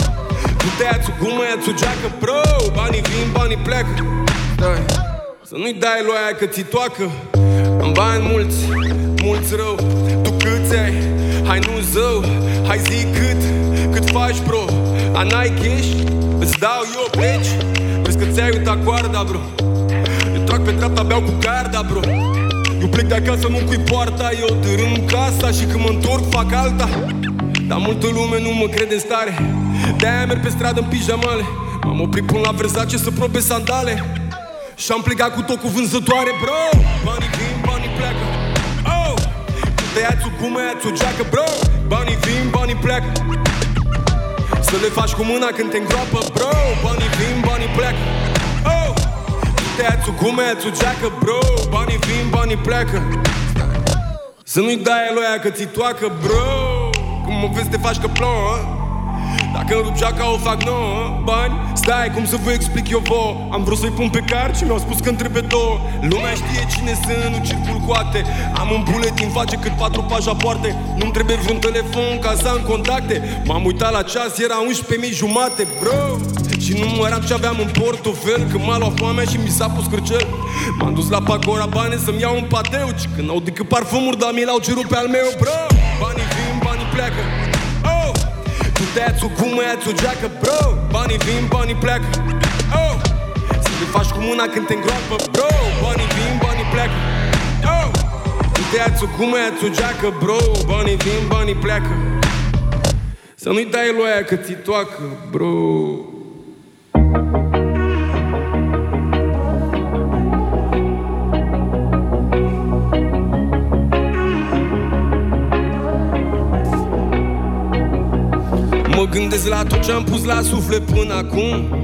[SPEAKER 33] Tu te-ați o gumă, ia-ți o geacă, bro. Banii vin, banii pleacă. Dai. Să nu-i dai lui aia că ți toacă. Am bani mulți, mulți rău Tu câți ai? Hai nu zău Hai zi cât, cât faci bro. A n-ai cash? Îți dau eu pleci? Vezi că ți-ai uitat coarda bro. Eu trag pe dreapta, beau cu garda bro. Eu plec de acasă, nu cui poarta Eu dărâm casa și când mă întorc fac alta. Dar multă lume nu mă crede în stare. De-aia merg pe stradă în pijamale. M-am oprit până la Versace să probe sandale. Și-am plecat cu tot cu vânzătoare, bro. Banii vin, banii pleacă. Oh! Te iați o gumă, iați o geacă, bro. Banii vin, banii pleacă. Să le faci cu mâna când te îngroapă, bro. Banii vin, banii pleacă. Oh! Te iați o gumă, iați o geacă, bro. Banii vin, banii pleacă. Să nu-i dai lui aia că ți toacă, bro. Când mă vezi te faci că plouă dacă îmi rup geaca o fac nouă Bani, stai, cum să vă explic eu vouă? Am vrut să-i pun pe card și mi-au spus că trebuie două. Lumea știe cine sunt, nu circul cu acte Am un buletin, face cât patru pașapoarte. Nu-mi trebuie vreun telefon ca să am contacte. M-am uitat la ceas, era 11.000 jumate, bro. Și număram ce aveam în portofel Când m-a luat foamea și mi s-a pus cârcel M-am dus la Pacora bani să-mi iau un pateu Și când au decât parfumuri, dar mi l-au cerut pe al meu, bro. Banii vin, banii pleacă. Oh! Tu te-ați o gumă, ia-ți o geacă, bro. Banii vin, banii pleacă. Oh! Să le faci cu mâna când te îngroapă, bro. Banii vin, banii pleacă. Oh! Tu te-ați o gumă, ia-ți o geacă, bro. Banii vin, banii pleacă. Să nu-i dai lui aia că ți toacă, bro gândesc la tot ce am pus la suflet până acum.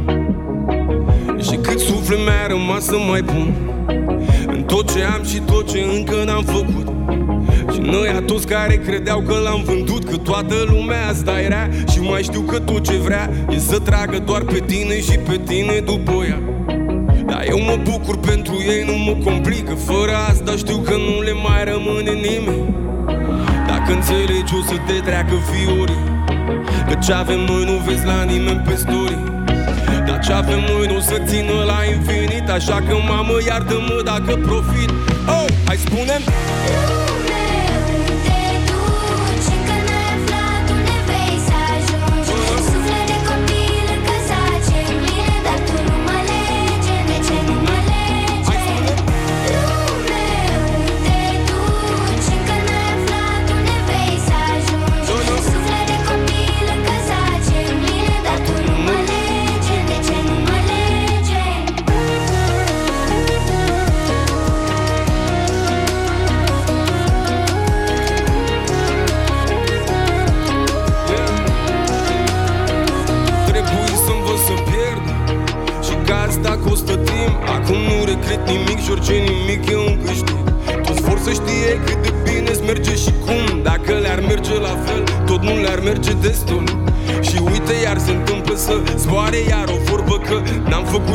[SPEAKER 33] Și cât suflet mi-a rămas să mai pun. În tot ce am și tot ce încă n-am făcut. Și noi toți care credeau că l-am vândut Că toată lumea asta era. Și mai știu că tot ce vrea E să tragă doar pe tine și pe tine după ea. Dar eu mă bucur pentru ei, nu mă complică. Fără asta știu că nu le mai rămâne nimeni. Dacă
[SPEAKER 25] Dacă înțelegi o să te treacă fiorii Că ce avem noi nu vezi la nimeni pe story Dar ce avem noi nu o să țină la infinit. Așa că mamă iartă-mă dacă profit. Oh, hai spune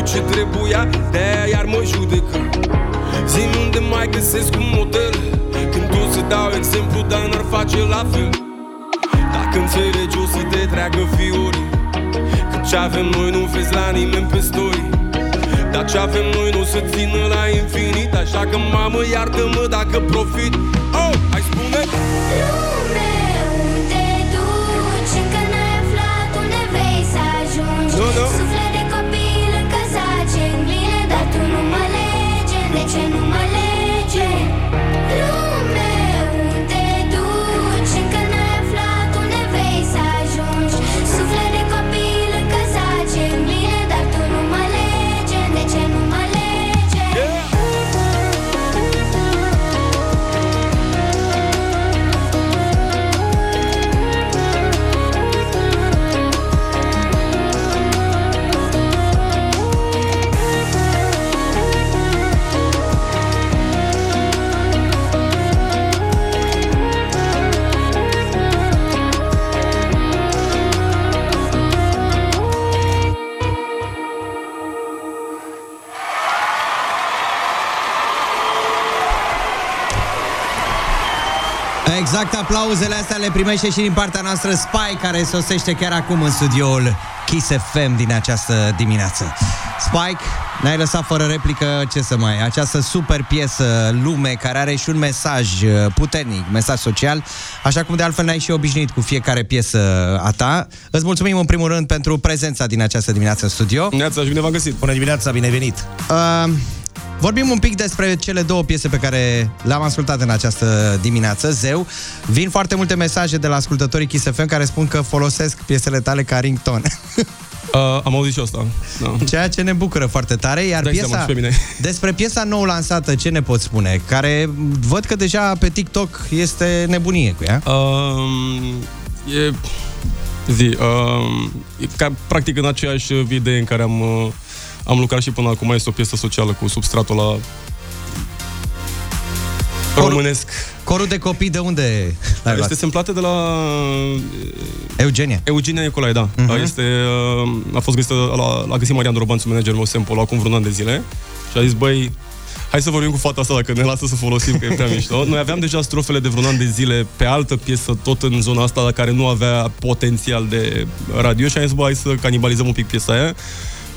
[SPEAKER 25] făcut ce trebuia, de-aia iar mă judecă zi unde mai găsesc un model. Când tu să dau exemplu, dar n-ar face la fel. Dacă înțelegi o să te treacă fiorii Că ce avem noi nu vezi la nimeni pe story. Dar ce avem noi nu se țină la infinit. Așa că mamă iartă-mă dacă profit
[SPEAKER 34] De
[SPEAKER 1] aplauzele astea le primește și din partea noastră Spy, care sosește chiar acum în studioul Kiss FM din această dimineață. Spike, n-ai lăsat fără replică, ce să mai, această super piesă Lume, care are și un mesaj uh, puternic, mesaj social, așa cum de altfel ne-ai și obișnuit cu fiecare piesă a ta. Îți mulțumim în primul rând pentru prezența din această dimineață în studio.
[SPEAKER 29] Neața și bine v-am găsit. Bună dimineața, bine venit.
[SPEAKER 1] Uh, Vorbim un pic despre cele două piese pe care le-am ascultat în această dimineață, Zeu. Vin foarte multe mesaje de la ascultătorii Kiss FM care spun că folosesc piesele tale ca ringtone.
[SPEAKER 33] Uh, am auzit și asta. Da.
[SPEAKER 1] Ceea ce ne bucură foarte tare. Iar
[SPEAKER 33] Dai seama
[SPEAKER 1] piesa,
[SPEAKER 33] și pe mine.
[SPEAKER 1] despre piesa nou lansată, ce ne poți spune? Care văd că deja pe TikTok este nebunie cu ea.
[SPEAKER 33] Um, e... Zi, um, e ca, practic în aceeași video în care am, uh, am lucrat și până acum este o piesă socială cu substratul la românesc.
[SPEAKER 1] Corul de copii de unde l-ai luat?
[SPEAKER 33] Este semplată de la
[SPEAKER 1] Eugenia.
[SPEAKER 33] Eugenia Nicolae, da.
[SPEAKER 1] Mhm.
[SPEAKER 33] Uh-huh. Este, uh, a fost găsită, la, la găsit Marian Dorobanțu, managerul meu sample, acum vreun an de zile. Și a zis, băi, hai să vorbim cu fata asta dacă ne lasă să folosim, că e prea mișto. Noi aveam deja strofele de vreun an de zile pe altă piesă, tot în zona asta, la care nu avea potențial de radio și am zis, bă, hai să canibalizăm un pic piesa aia.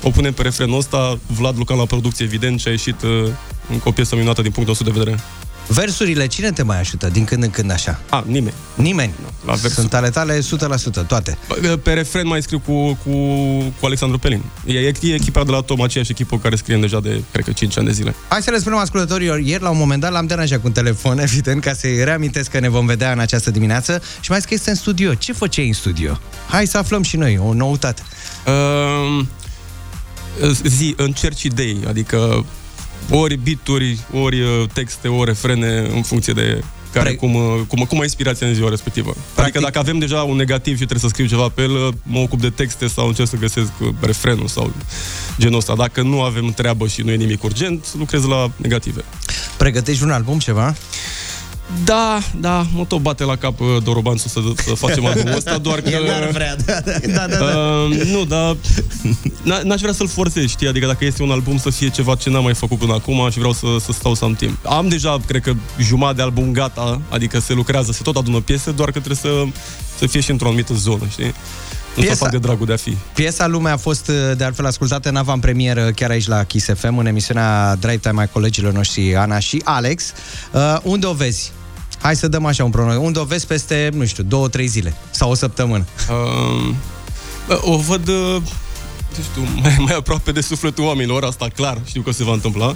[SPEAKER 33] O punem pe refrenul ăsta, Vlad Lucan la producție, evident, și a ieșit uh, încă o piesă minunată din punctul nostru de vedere.
[SPEAKER 1] Versurile, cine te mai ajută din când în când așa?
[SPEAKER 33] A, nimeni.
[SPEAKER 1] Nimeni?
[SPEAKER 33] La versuri.
[SPEAKER 1] Sunt ale tale 100%, toate.
[SPEAKER 33] Pe refren mai scriu cu, cu, cu Alexandru Pelin. E, e echipa de la Tom, aceeași echipă care scrie deja de, cred că, 5 ani de zile.
[SPEAKER 1] Hai să le spunem ascultătorilor, ieri la un moment dat l-am deranjat cu un telefon, evident, ca să-i reamintesc că ne vom vedea în această dimineață și mai zis că este în studio. Ce făceai în studio? Hai să aflăm și noi, o noutate.
[SPEAKER 33] Uh, zi, încerci idei, adică ori bituri, ori uh, texte, ori refrene, în funcție de care, cum, uh, cum, cum ai inspirația în ziua respectivă. Practic... Adică dacă avem deja un negativ și trebuie să scriu ceva pe el, uh, mă ocup de texte sau încerc să găsesc uh, refrenul sau genul ăsta. Dacă nu avem treabă și nu e nimic urgent, lucrez la negative.
[SPEAKER 1] Pregătești un album, ceva?
[SPEAKER 33] Da, da, mă tot bate la cap uh, Dorobanțu să, să facem albumul ăsta, doar că...
[SPEAKER 29] El n-ar vrea, da, da, da, da, da.
[SPEAKER 33] Uh, nu, dar n- n-aș vrea să-l forțez, știi? Adică dacă este un album să fie ceva ce n-am mai făcut până acum și vreau să, să stau să am timp. Am deja, cred că, jumătate de album gata, adică se lucrează, se tot adună piese, doar că trebuie să, să fie și într-o anumită zonă, știi? Nu să
[SPEAKER 1] Piesa-
[SPEAKER 33] fac de dragul de a fi.
[SPEAKER 1] Piesa Lumea a fost uh, de altfel ascultată în avantpremieră chiar aici la Kiss FM, în emisiunea Drive Time a colegilor noștri Ana și Alex. Uh, unde o vezi? Hai să dăm așa un pronostic. Unde o vezi peste, nu știu, două, trei zile sau o săptămână?
[SPEAKER 33] Uh, bă, o văd, uh, nu știu, mai, mai aproape de sufletul oamenilor, asta clar, știu că se va întâmpla.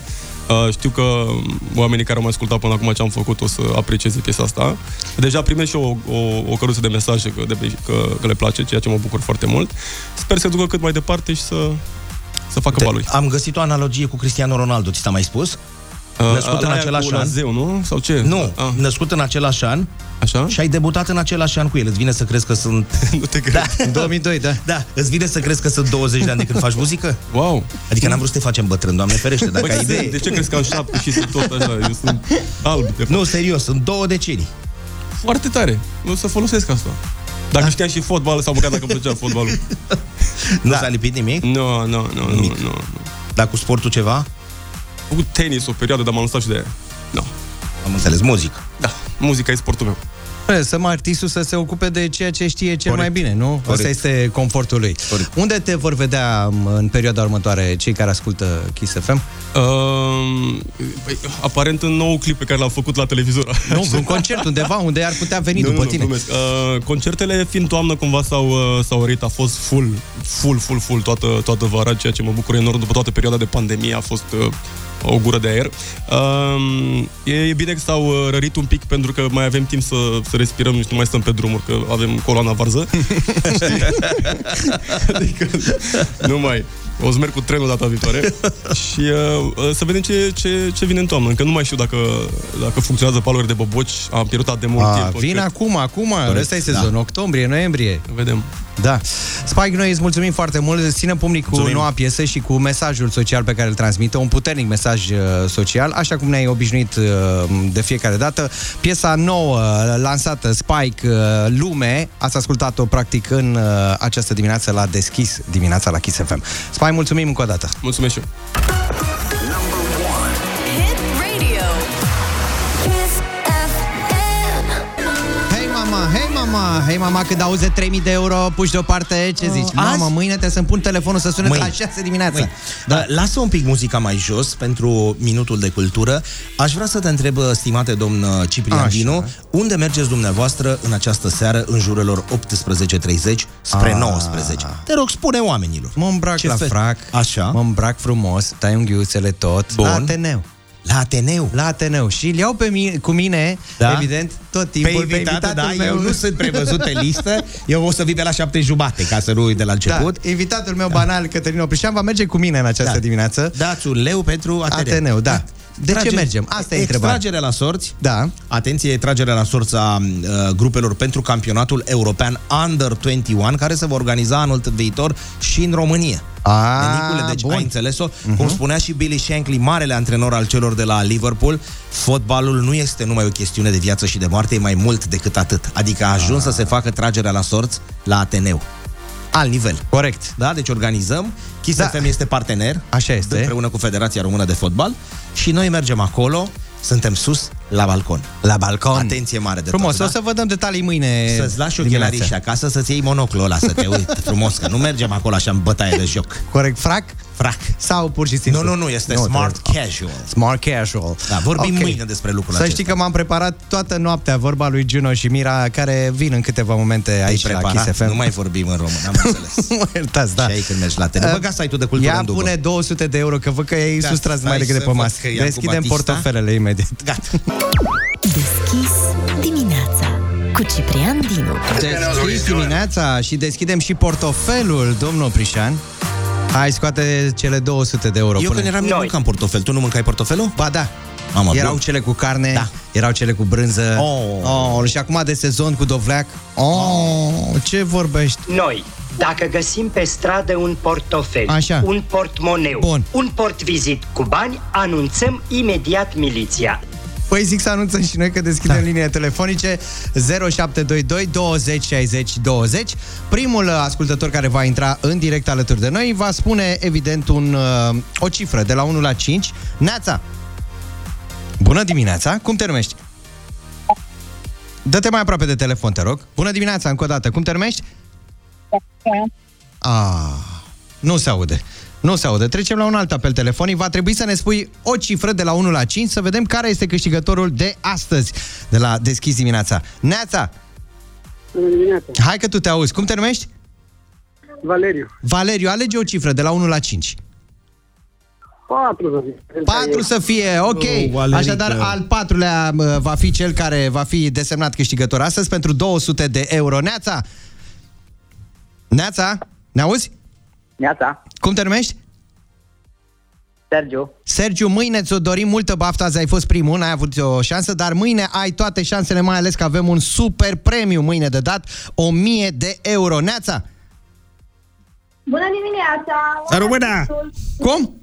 [SPEAKER 33] Uh, știu că oamenii care au mai ascultat până acum ce am făcut o să aprecieze piesa asta. Deja primesc și eu o, o, o căruță de mesaje că, de, că, că le place, ceea ce mă bucur foarte mult. Sper să se ducă cât mai departe și să, să facă baluri.
[SPEAKER 29] Am găsit o analogie cu Cristiano Ronaldo, ți s-a mai spus?
[SPEAKER 33] Uh,
[SPEAKER 29] născut în
[SPEAKER 33] aia
[SPEAKER 29] același
[SPEAKER 33] cu
[SPEAKER 29] an.
[SPEAKER 33] Lazeu, nu? Sau ce?
[SPEAKER 29] Nu,
[SPEAKER 33] Ah.
[SPEAKER 29] născut în același an
[SPEAKER 33] Așa?
[SPEAKER 29] și ai debutat în același an cu el. Îți vine să crezi că sunt...
[SPEAKER 33] nu te cred.
[SPEAKER 29] Da.
[SPEAKER 1] În 2002, da.
[SPEAKER 29] Da, îți vine să crezi că sunt 20 de ani de când faci muzică?
[SPEAKER 33] Wow!
[SPEAKER 29] Adică n-am vrut să te facem bătrân, Doamne ferește, dacă
[SPEAKER 33] Băi,
[SPEAKER 29] ai idee.
[SPEAKER 33] de ce crezi că am șapte și sunt tot așa? Eu sunt alb, de fapt.
[SPEAKER 29] Nu, serios, sunt două decenii.
[SPEAKER 33] Foarte tare. O să folosesc asta. Dacă știam și fotbal, sau măcar dacă îmi plăcea fotbalul.
[SPEAKER 29] Nu s-a lipit nimic?
[SPEAKER 33] Nu, nu, nu, nu,
[SPEAKER 29] Nimic.
[SPEAKER 33] nu.
[SPEAKER 29] Dar cu sportul ceva?
[SPEAKER 33] Am făcut tenis o perioadă, dar m-am lăsat și de aia. Nu.
[SPEAKER 29] Am înțeles, muzică.
[SPEAKER 33] Da, muzica e sportul meu.
[SPEAKER 1] Să mă artistul să se ocupe de ceea ce știe cel
[SPEAKER 33] Corect.
[SPEAKER 1] mai bine, nu? Asta
[SPEAKER 33] Corect.
[SPEAKER 1] este confortul lui.
[SPEAKER 29] Corect.
[SPEAKER 1] Unde te vor vedea m, în perioada următoare cei care ascultă Kiss FM?
[SPEAKER 33] Uh, păi, aparent în nou clip pe care l-am făcut la televizor.
[SPEAKER 1] Nu, un concert undeva unde ar putea veni după tine.
[SPEAKER 33] glumesc. Uh, concertele fiind toamnă cumva s-au, uh, s-au orit, a fost full, full, full, full toată, toată vara, ceea ce mă bucur enorm după toată perioada de pandemie, a fost uh, o gură de aer. Uh, e, e bine că s-au uh, rărit un pic pentru că mai avem timp să, să respirăm și nu mai stăm pe drumuri, că avem coloana varză. Știi? adică nu mai... O să merg cu trenul data viitoare și uh, uh, să vedem ce, ce, ce vine în toamnă. Încă nu mai știu dacă, dacă funcționează paluri de boboci. Am pierdut atât de mult
[SPEAKER 1] A,
[SPEAKER 33] timp.
[SPEAKER 1] vin
[SPEAKER 33] Cred-
[SPEAKER 1] acum, acum, ăsta e sezon,
[SPEAKER 29] da.
[SPEAKER 1] octombrie, noiembrie.
[SPEAKER 33] Vedem.
[SPEAKER 1] Da. Spike, noi îți mulțumim foarte mult. Ținem pumnic cu
[SPEAKER 29] Mulțumim.
[SPEAKER 1] noua piesă și cu mesajul social pe care îl transmite, un puternic mesaj uh, social, așa cum ne-ai obișnuit uh, de fiecare dată. Piesa nouă, uh, lansată, Spike, uh, Lume, ați ascultat-o practic în uh, această dimineață la Deschis, dimineața la Kiss FM. Spike, mulțumim încă o dată.
[SPEAKER 33] Mulțumesc și eu.
[SPEAKER 1] Mama, hei mama, când auzi 3000 de euro puși deoparte, ce zici? Mama,
[SPEAKER 29] azi?
[SPEAKER 1] mâine trebuie să-mi pun telefonul să sune de la
[SPEAKER 29] Mâine.
[SPEAKER 1] 6 dimineața.
[SPEAKER 29] Mâine. Da. Lasă un pic muzica mai jos pentru minutul de cultură. Aș vrea să te întreb, stimate domn uh, Ciprian
[SPEAKER 1] Așa.
[SPEAKER 29] Dinu, unde mergeți dumneavoastră în această seară în jurelor 18.30 spre
[SPEAKER 1] Ah.
[SPEAKER 29] 19? Te rog, spune oamenilor.
[SPEAKER 1] Mă îmbrac
[SPEAKER 29] Ce
[SPEAKER 1] la
[SPEAKER 29] fel?
[SPEAKER 1] frac,
[SPEAKER 29] Așa.
[SPEAKER 1] mă îmbrac frumos, tai unghiuțele tot,
[SPEAKER 29] Bun.
[SPEAKER 1] la Ateneu.
[SPEAKER 29] La Ateneu.
[SPEAKER 1] La Ateneu. Și îl iau pe mine, cu mine,
[SPEAKER 29] Da?
[SPEAKER 1] evident, tot timpul
[SPEAKER 29] Pe invitată, da,
[SPEAKER 1] invitatul meu.
[SPEAKER 29] eu nu sunt prevăzut pe listă, eu o să vii pe la șapte jumate, ca să nu uit de la început.
[SPEAKER 1] Da, invitatul meu banal, Cătălin Oprișan, va merge cu mine în această
[SPEAKER 29] Da.
[SPEAKER 1] dimineață.
[SPEAKER 29] Dați un leu pentru Ateneu.
[SPEAKER 1] Ateneu, da. De ce
[SPEAKER 29] Trage-
[SPEAKER 1] mergem? Asta e întrebarea.
[SPEAKER 29] Extragere la sorți.
[SPEAKER 1] Da.
[SPEAKER 29] Atenție, tragerea la sorți a uh, grupelor pentru campionatul european Under 21, care se va organiza anul viitor și în România.
[SPEAKER 1] Ah,
[SPEAKER 29] Nenicule, deci
[SPEAKER 1] bun.
[SPEAKER 29] ai înțeles-o? Uh-huh. Cum spunea și Billy Shankly, marele antrenor al celor de la Liverpool, fotbalul nu este numai o chestiune de viață și de moarte, e mai mult decât atât. Adică a ajuns să se facă tragerea la sorți la Ateneu. Alt nivel.
[SPEAKER 1] Corect.
[SPEAKER 29] Da? Deci organizăm. Kiss
[SPEAKER 1] Da.
[SPEAKER 29] FM este partener.
[SPEAKER 1] Așa este.
[SPEAKER 29] Împreună cu Federația Română de Fotbal. Și noi mergem acolo, suntem sus, la balcon.
[SPEAKER 1] La balcon.
[SPEAKER 29] Atenție mare de
[SPEAKER 1] Frumos,
[SPEAKER 29] tot,
[SPEAKER 1] o să vă dăm detalii mâine
[SPEAKER 29] Să-ți lași
[SPEAKER 1] dimineața.
[SPEAKER 29] ochelarii și acasă să-ți iei monoclul ăla, să te uiți frumos, că nu mergem acolo așa în bătaie de joc.
[SPEAKER 1] Corect, frac?
[SPEAKER 29] Frac.
[SPEAKER 1] Sau pur și simplu?
[SPEAKER 29] Nu, nu, nu, este smart
[SPEAKER 1] trebuie-
[SPEAKER 29] casual.
[SPEAKER 1] Smart casual.
[SPEAKER 29] Da, vorbim
[SPEAKER 1] Ok.
[SPEAKER 29] mâine despre lucrul
[SPEAKER 1] Să
[SPEAKER 29] acesta.
[SPEAKER 1] știi că m-am preparat toată noaptea vorba lui Juno și Mira, care vin în câteva momente
[SPEAKER 29] Te-ai
[SPEAKER 1] aici la
[SPEAKER 29] preparat?
[SPEAKER 1] Kiss FM.
[SPEAKER 29] Nu mai vorbim în român, am înțeles.
[SPEAKER 1] mă iertați, da.
[SPEAKER 29] Și ai când mergi la tele.
[SPEAKER 1] Uh,
[SPEAKER 29] Băga site-ul de cultură
[SPEAKER 1] Ia
[SPEAKER 29] în dubă.
[SPEAKER 1] pune 200 de euro, că văd că ai
[SPEAKER 29] Da,
[SPEAKER 1] sustras
[SPEAKER 29] stai
[SPEAKER 1] mai decât de
[SPEAKER 29] să
[SPEAKER 1] pe
[SPEAKER 29] văd
[SPEAKER 1] masă.
[SPEAKER 29] că ia cu
[SPEAKER 1] Deschidem
[SPEAKER 29] Batista.
[SPEAKER 1] portofelele imediat.
[SPEAKER 29] Gata.
[SPEAKER 28] Deschis dimineața cu Ciprian Dinu.
[SPEAKER 1] Deschis dimineața și deschidem și portofelul, domnul Prișan. Hai, scoate cele 200 de euro.
[SPEAKER 29] Eu
[SPEAKER 1] Pune-
[SPEAKER 29] când eram mic mâncam portofel. Tu nu mâncai portofelul?
[SPEAKER 1] Ba da.
[SPEAKER 29] Mamă,
[SPEAKER 1] erau
[SPEAKER 29] bun.
[SPEAKER 1] cele cu carne,
[SPEAKER 29] Da.
[SPEAKER 1] erau cele cu brânză.
[SPEAKER 29] Oh.
[SPEAKER 1] Oh, și acum de sezon cu dovleac. Oh, ce vorbești?
[SPEAKER 35] Noi, dacă găsim pe stradă un portofel,
[SPEAKER 1] Așa.
[SPEAKER 35] un portmoneu,
[SPEAKER 1] Bun.
[SPEAKER 35] un portvizit cu bani, anunțăm imediat miliția.
[SPEAKER 1] Păi zic să anunțăm și noi că deschidem da. liniile telefonice 0722 20 60 20. Primul uh, ascultător care va intra în direct alături de noi va spune evident un, uh, o cifră de la 1 la 5. Neața! Bună dimineața! Cum te numești? Dă-te mai aproape de telefon, te rog. Bună dimineața, încă o dată. Cum te numești? Ah, nu se aude. Nu se aude. Trecem la un alt apel telefonic. Va trebui să ne spui o cifră de la 1 la 5 să vedem care este câștigătorul de astăzi de la Deschis dimineața. Neața!
[SPEAKER 31] Bună dimineața.
[SPEAKER 1] Hai că tu te auzi. Cum te numești?
[SPEAKER 31] Valeriu.
[SPEAKER 1] Valeriu, alege o cifră de la 1 la 5.
[SPEAKER 31] 4 să fie.
[SPEAKER 1] 4 să fie, ok.
[SPEAKER 29] Oh, Valerică.
[SPEAKER 1] Așadar, al patrulea mă, va fi cel care va fi desemnat câștigător astăzi pentru 200 de euro. Neața! Neața! Ne auzi?
[SPEAKER 31] Neața.
[SPEAKER 1] Cum te numești?
[SPEAKER 31] Sergiu.
[SPEAKER 1] Sergiu, mâine ți-o dorim multă baftă, azi ai fost primul, n-ai avut o șansă, dar mâine ai toate șansele, mai ales că avem un super premiu mâine de dat, 1000 de euro. Neața!
[SPEAKER 25] Bună dimineața!
[SPEAKER 29] Româna!
[SPEAKER 1] Cum?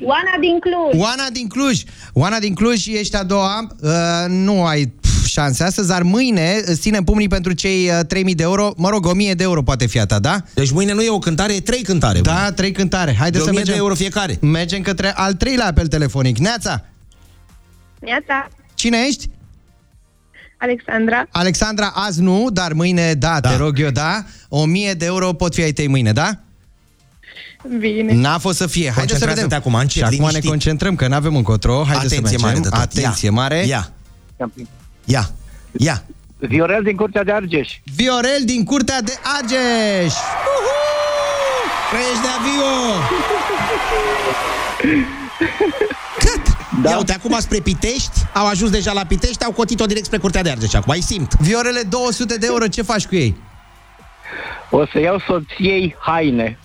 [SPEAKER 25] Oana din Cluj.
[SPEAKER 1] Oana din Cluj. Oana din Cluj, ești a doua. Uh, nu ai pf, șanse astăzi, dar mâine îți ținem pumnii pentru cei uh, 3000 de euro. Mă rog, 1000 de euro poate fi a ta, da?
[SPEAKER 29] Deci mâine nu e o cântare, e trei cântare. bă.
[SPEAKER 1] Da, trei cântare. Haide
[SPEAKER 29] De
[SPEAKER 1] să
[SPEAKER 29] 1000
[SPEAKER 1] mergem.
[SPEAKER 29] de euro fiecare.
[SPEAKER 1] Mergem către al treilea apel telefonic. Neața,
[SPEAKER 25] Neața.
[SPEAKER 1] cine ești?
[SPEAKER 25] Alexandra.
[SPEAKER 1] Alexandra, azi nu, dar mâine da, da. te rog eu, da? 1000 de euro pot fi ai tăi mâine, da?
[SPEAKER 25] Bine.
[SPEAKER 1] N-a fost să fie. Haide să
[SPEAKER 29] Concentrează-te
[SPEAKER 1] vedem.
[SPEAKER 29] acum, încet,
[SPEAKER 1] Și acum ne
[SPEAKER 29] liniștit.
[SPEAKER 1] concentrăm, că nu avem încotro. Haide
[SPEAKER 29] Atenție
[SPEAKER 1] să mergem.
[SPEAKER 29] mare de tot.
[SPEAKER 1] Atenție
[SPEAKER 29] Ia.
[SPEAKER 1] mare.
[SPEAKER 29] Ia, ia, ia.
[SPEAKER 31] Viorel din Curtea de Argeș.
[SPEAKER 1] Viorel din Curtea de Argeș.
[SPEAKER 29] Trăiești de avio! Cât? Da. Ia uite, acum spre Pitești, au ajuns deja la Pitești, au cotit-o direct spre Curtea de Argeș. Acum ai simt.
[SPEAKER 1] Viorele, 200 de euro, ce faci cu ei?
[SPEAKER 31] O să iau soției haine.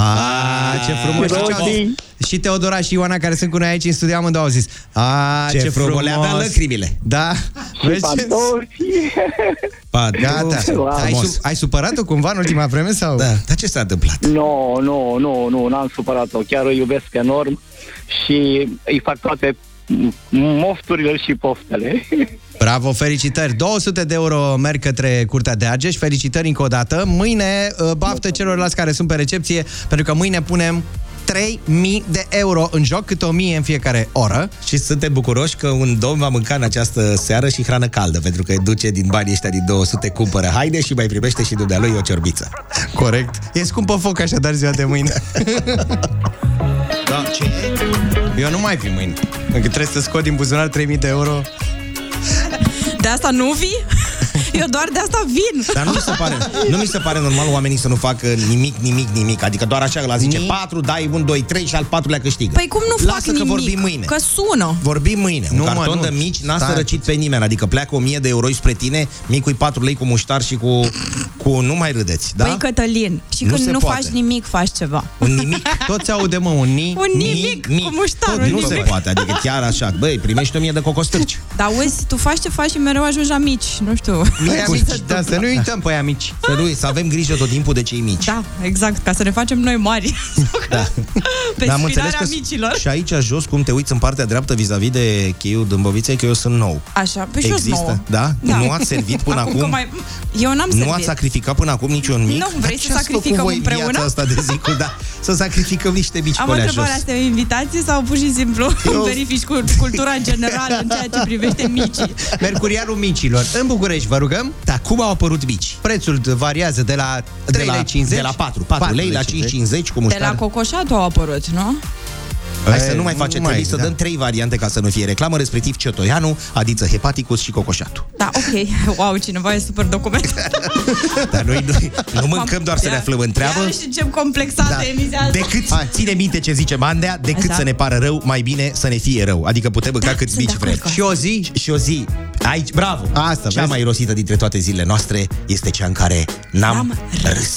[SPEAKER 1] Ah, ce frumos. Și, ce au- și Teodora și Ioana, care sunt cu noi aici în studio, amândouă au zis. Ah,
[SPEAKER 29] Ce
[SPEAKER 1] ce,
[SPEAKER 29] frumos,
[SPEAKER 1] frumos.
[SPEAKER 29] le-avea lăcrimile.
[SPEAKER 1] Da.
[SPEAKER 31] Și
[SPEAKER 1] Vezi ce-
[SPEAKER 31] pantofi.
[SPEAKER 29] Pa,
[SPEAKER 1] Gata.
[SPEAKER 31] Wow.
[SPEAKER 1] Ai,
[SPEAKER 29] Frumos.
[SPEAKER 1] su- ai supărat-o cumva în ultima vreme sau?
[SPEAKER 29] Da, dar ce s-a întâmplat?
[SPEAKER 31] Nu, nu, nu, nu, n-am supărat-o. Chiar o iubesc enorm și îi fac toate mofturile și poftele.
[SPEAKER 1] Bravo, felicitări! 200 de euro merg către Curtea de Argeș. Felicitări încă o dată. Mâine uh, baftă celorlalți care sunt pe recepție, pentru că mâine punem 3000 de euro în joc, câte 1000 în fiecare oră.
[SPEAKER 29] Și suntem bucuroși că un domn va mânca în această seară și hrană caldă, pentru că duce din banii ăștia din 200, cumpără haine și mai primește și dumnealui o ciorbiță.
[SPEAKER 1] Corect. E scumpă foc așadar ziua de mâine.
[SPEAKER 29] Da, ce?
[SPEAKER 1] Eu nu mai vin mâine. Încă trebuie să scot din buzunar 3000 de euro.
[SPEAKER 36] De asta nu vii? Eu doar de asta vin.
[SPEAKER 29] Dar nu mi se pare, nu mi se pare normal oamenii să nu facă nimic, nimic, nimic. Adică doar așa, la zice
[SPEAKER 1] Ni-
[SPEAKER 29] 4, dai 1, 2, 3 și al patrulea câștigă.
[SPEAKER 36] Păi cum nu
[SPEAKER 29] Lasă
[SPEAKER 36] fac
[SPEAKER 29] că
[SPEAKER 36] nimic?
[SPEAKER 29] vorbim mâine.
[SPEAKER 36] Că sună.
[SPEAKER 29] Vorbim mâine.
[SPEAKER 1] Nu,
[SPEAKER 29] un
[SPEAKER 1] mă,
[SPEAKER 29] carton
[SPEAKER 1] nu.
[SPEAKER 29] de mici n-a
[SPEAKER 1] Stai
[SPEAKER 29] sărăcit pe nimeni. Adică pleacă 1000 de euro spre tine, micul 4 lei cu muștar și cu, cu nu mai râdeți, da?
[SPEAKER 36] Păi Cătălin, și
[SPEAKER 29] Nu
[SPEAKER 36] când
[SPEAKER 29] se
[SPEAKER 36] nu
[SPEAKER 29] poate.
[SPEAKER 36] faci nimic, faci ceva.
[SPEAKER 29] Un nimic.
[SPEAKER 1] Tot se aude, mă, un ni.
[SPEAKER 36] Un nimic, cu muștar,
[SPEAKER 29] Tot
[SPEAKER 36] un
[SPEAKER 29] nu
[SPEAKER 36] nimic.
[SPEAKER 29] se poate, adică chiar așa. Băi, primești 1000 de cocostârci.
[SPEAKER 36] Dar uzi, tu faci ce faci și mereu ajungi la mici, nu știu.
[SPEAKER 1] Păi amici, da, să nu uităm pe aia mici.
[SPEAKER 29] Să, nu, să avem grijă tot timpul de cei mici.
[SPEAKER 36] Da, exact, ca să ne facem noi mari.
[SPEAKER 29] Da.
[SPEAKER 36] Pe
[SPEAKER 29] Dar am înțeles
[SPEAKER 36] spinarea
[SPEAKER 29] că
[SPEAKER 36] micilor.
[SPEAKER 29] și aici jos, cum te uiți în partea dreaptă vis-a-vis de cheiul Dâmboviței, că eu sunt nou.
[SPEAKER 36] Așa, pe și eu sunt nouă.
[SPEAKER 29] Există? Da?
[SPEAKER 36] Da.
[SPEAKER 29] Nu ați servit până
[SPEAKER 36] Acum
[SPEAKER 29] acum?
[SPEAKER 36] că mai... Eu n-am
[SPEAKER 29] Nu
[SPEAKER 36] servit.
[SPEAKER 29] ați sacrificat până acum niciun mic?
[SPEAKER 36] Nu, vrei
[SPEAKER 29] Dar
[SPEAKER 36] să
[SPEAKER 29] ce ați făcut
[SPEAKER 36] sacrificăm
[SPEAKER 29] voi în
[SPEAKER 36] împreună?
[SPEAKER 29] viața asta de zi cu da? Să sacrificăm niște mici
[SPEAKER 36] Am
[SPEAKER 29] pe
[SPEAKER 36] o
[SPEAKER 29] alea
[SPEAKER 36] întrebare,
[SPEAKER 29] jos.
[SPEAKER 36] asta e o invitație sau pur și simplu
[SPEAKER 29] Eu-
[SPEAKER 36] verifici cu cultura generală în ceea ce privește micii?
[SPEAKER 1] Mercurialul micilor. În București, vă rugăm.
[SPEAKER 29] Da, cum au apărut mici?
[SPEAKER 1] Prețul variază de la 3
[SPEAKER 29] De la,
[SPEAKER 1] lei 50.
[SPEAKER 29] de la 4, 4 lei la 5,50 cu
[SPEAKER 36] De la
[SPEAKER 29] muștar.
[SPEAKER 36] Cocoșatul au apărut, nu?
[SPEAKER 29] Hai să
[SPEAKER 1] E,
[SPEAKER 29] nu mai
[SPEAKER 1] nu
[SPEAKER 29] facem,
[SPEAKER 1] mai,
[SPEAKER 29] trebuie să
[SPEAKER 1] da.
[SPEAKER 29] dăm trei variante ca să nu fie reclamă, respectiv Cetoianu, Adiță Hepaticus și Cocoșatul.
[SPEAKER 36] Da, ok. Wow, cineva e super documentat.
[SPEAKER 29] Dar noi, noi nu mâncăm doar să ne
[SPEAKER 36] Ia-
[SPEAKER 29] aflăm în treabă.
[SPEAKER 36] Iarăși ce complexată
[SPEAKER 29] Da.
[SPEAKER 36] emisia asta.
[SPEAKER 29] Decât ține minte ce zice Mandea, decât
[SPEAKER 36] Așa.
[SPEAKER 29] să ne pară rău, mai bine să ne fie rău. Adică putem mânca
[SPEAKER 36] Da,
[SPEAKER 29] cât
[SPEAKER 36] sunt
[SPEAKER 29] mici
[SPEAKER 36] de acord
[SPEAKER 29] vrem.
[SPEAKER 36] cu
[SPEAKER 1] Și o zi.
[SPEAKER 29] Și o zi. Aici, bravo!
[SPEAKER 1] Asta,
[SPEAKER 29] Cea
[SPEAKER 1] vezi?
[SPEAKER 29] mai rosită dintre toate zilele noastre este cea în care n-am
[SPEAKER 36] N-am
[SPEAKER 29] râs.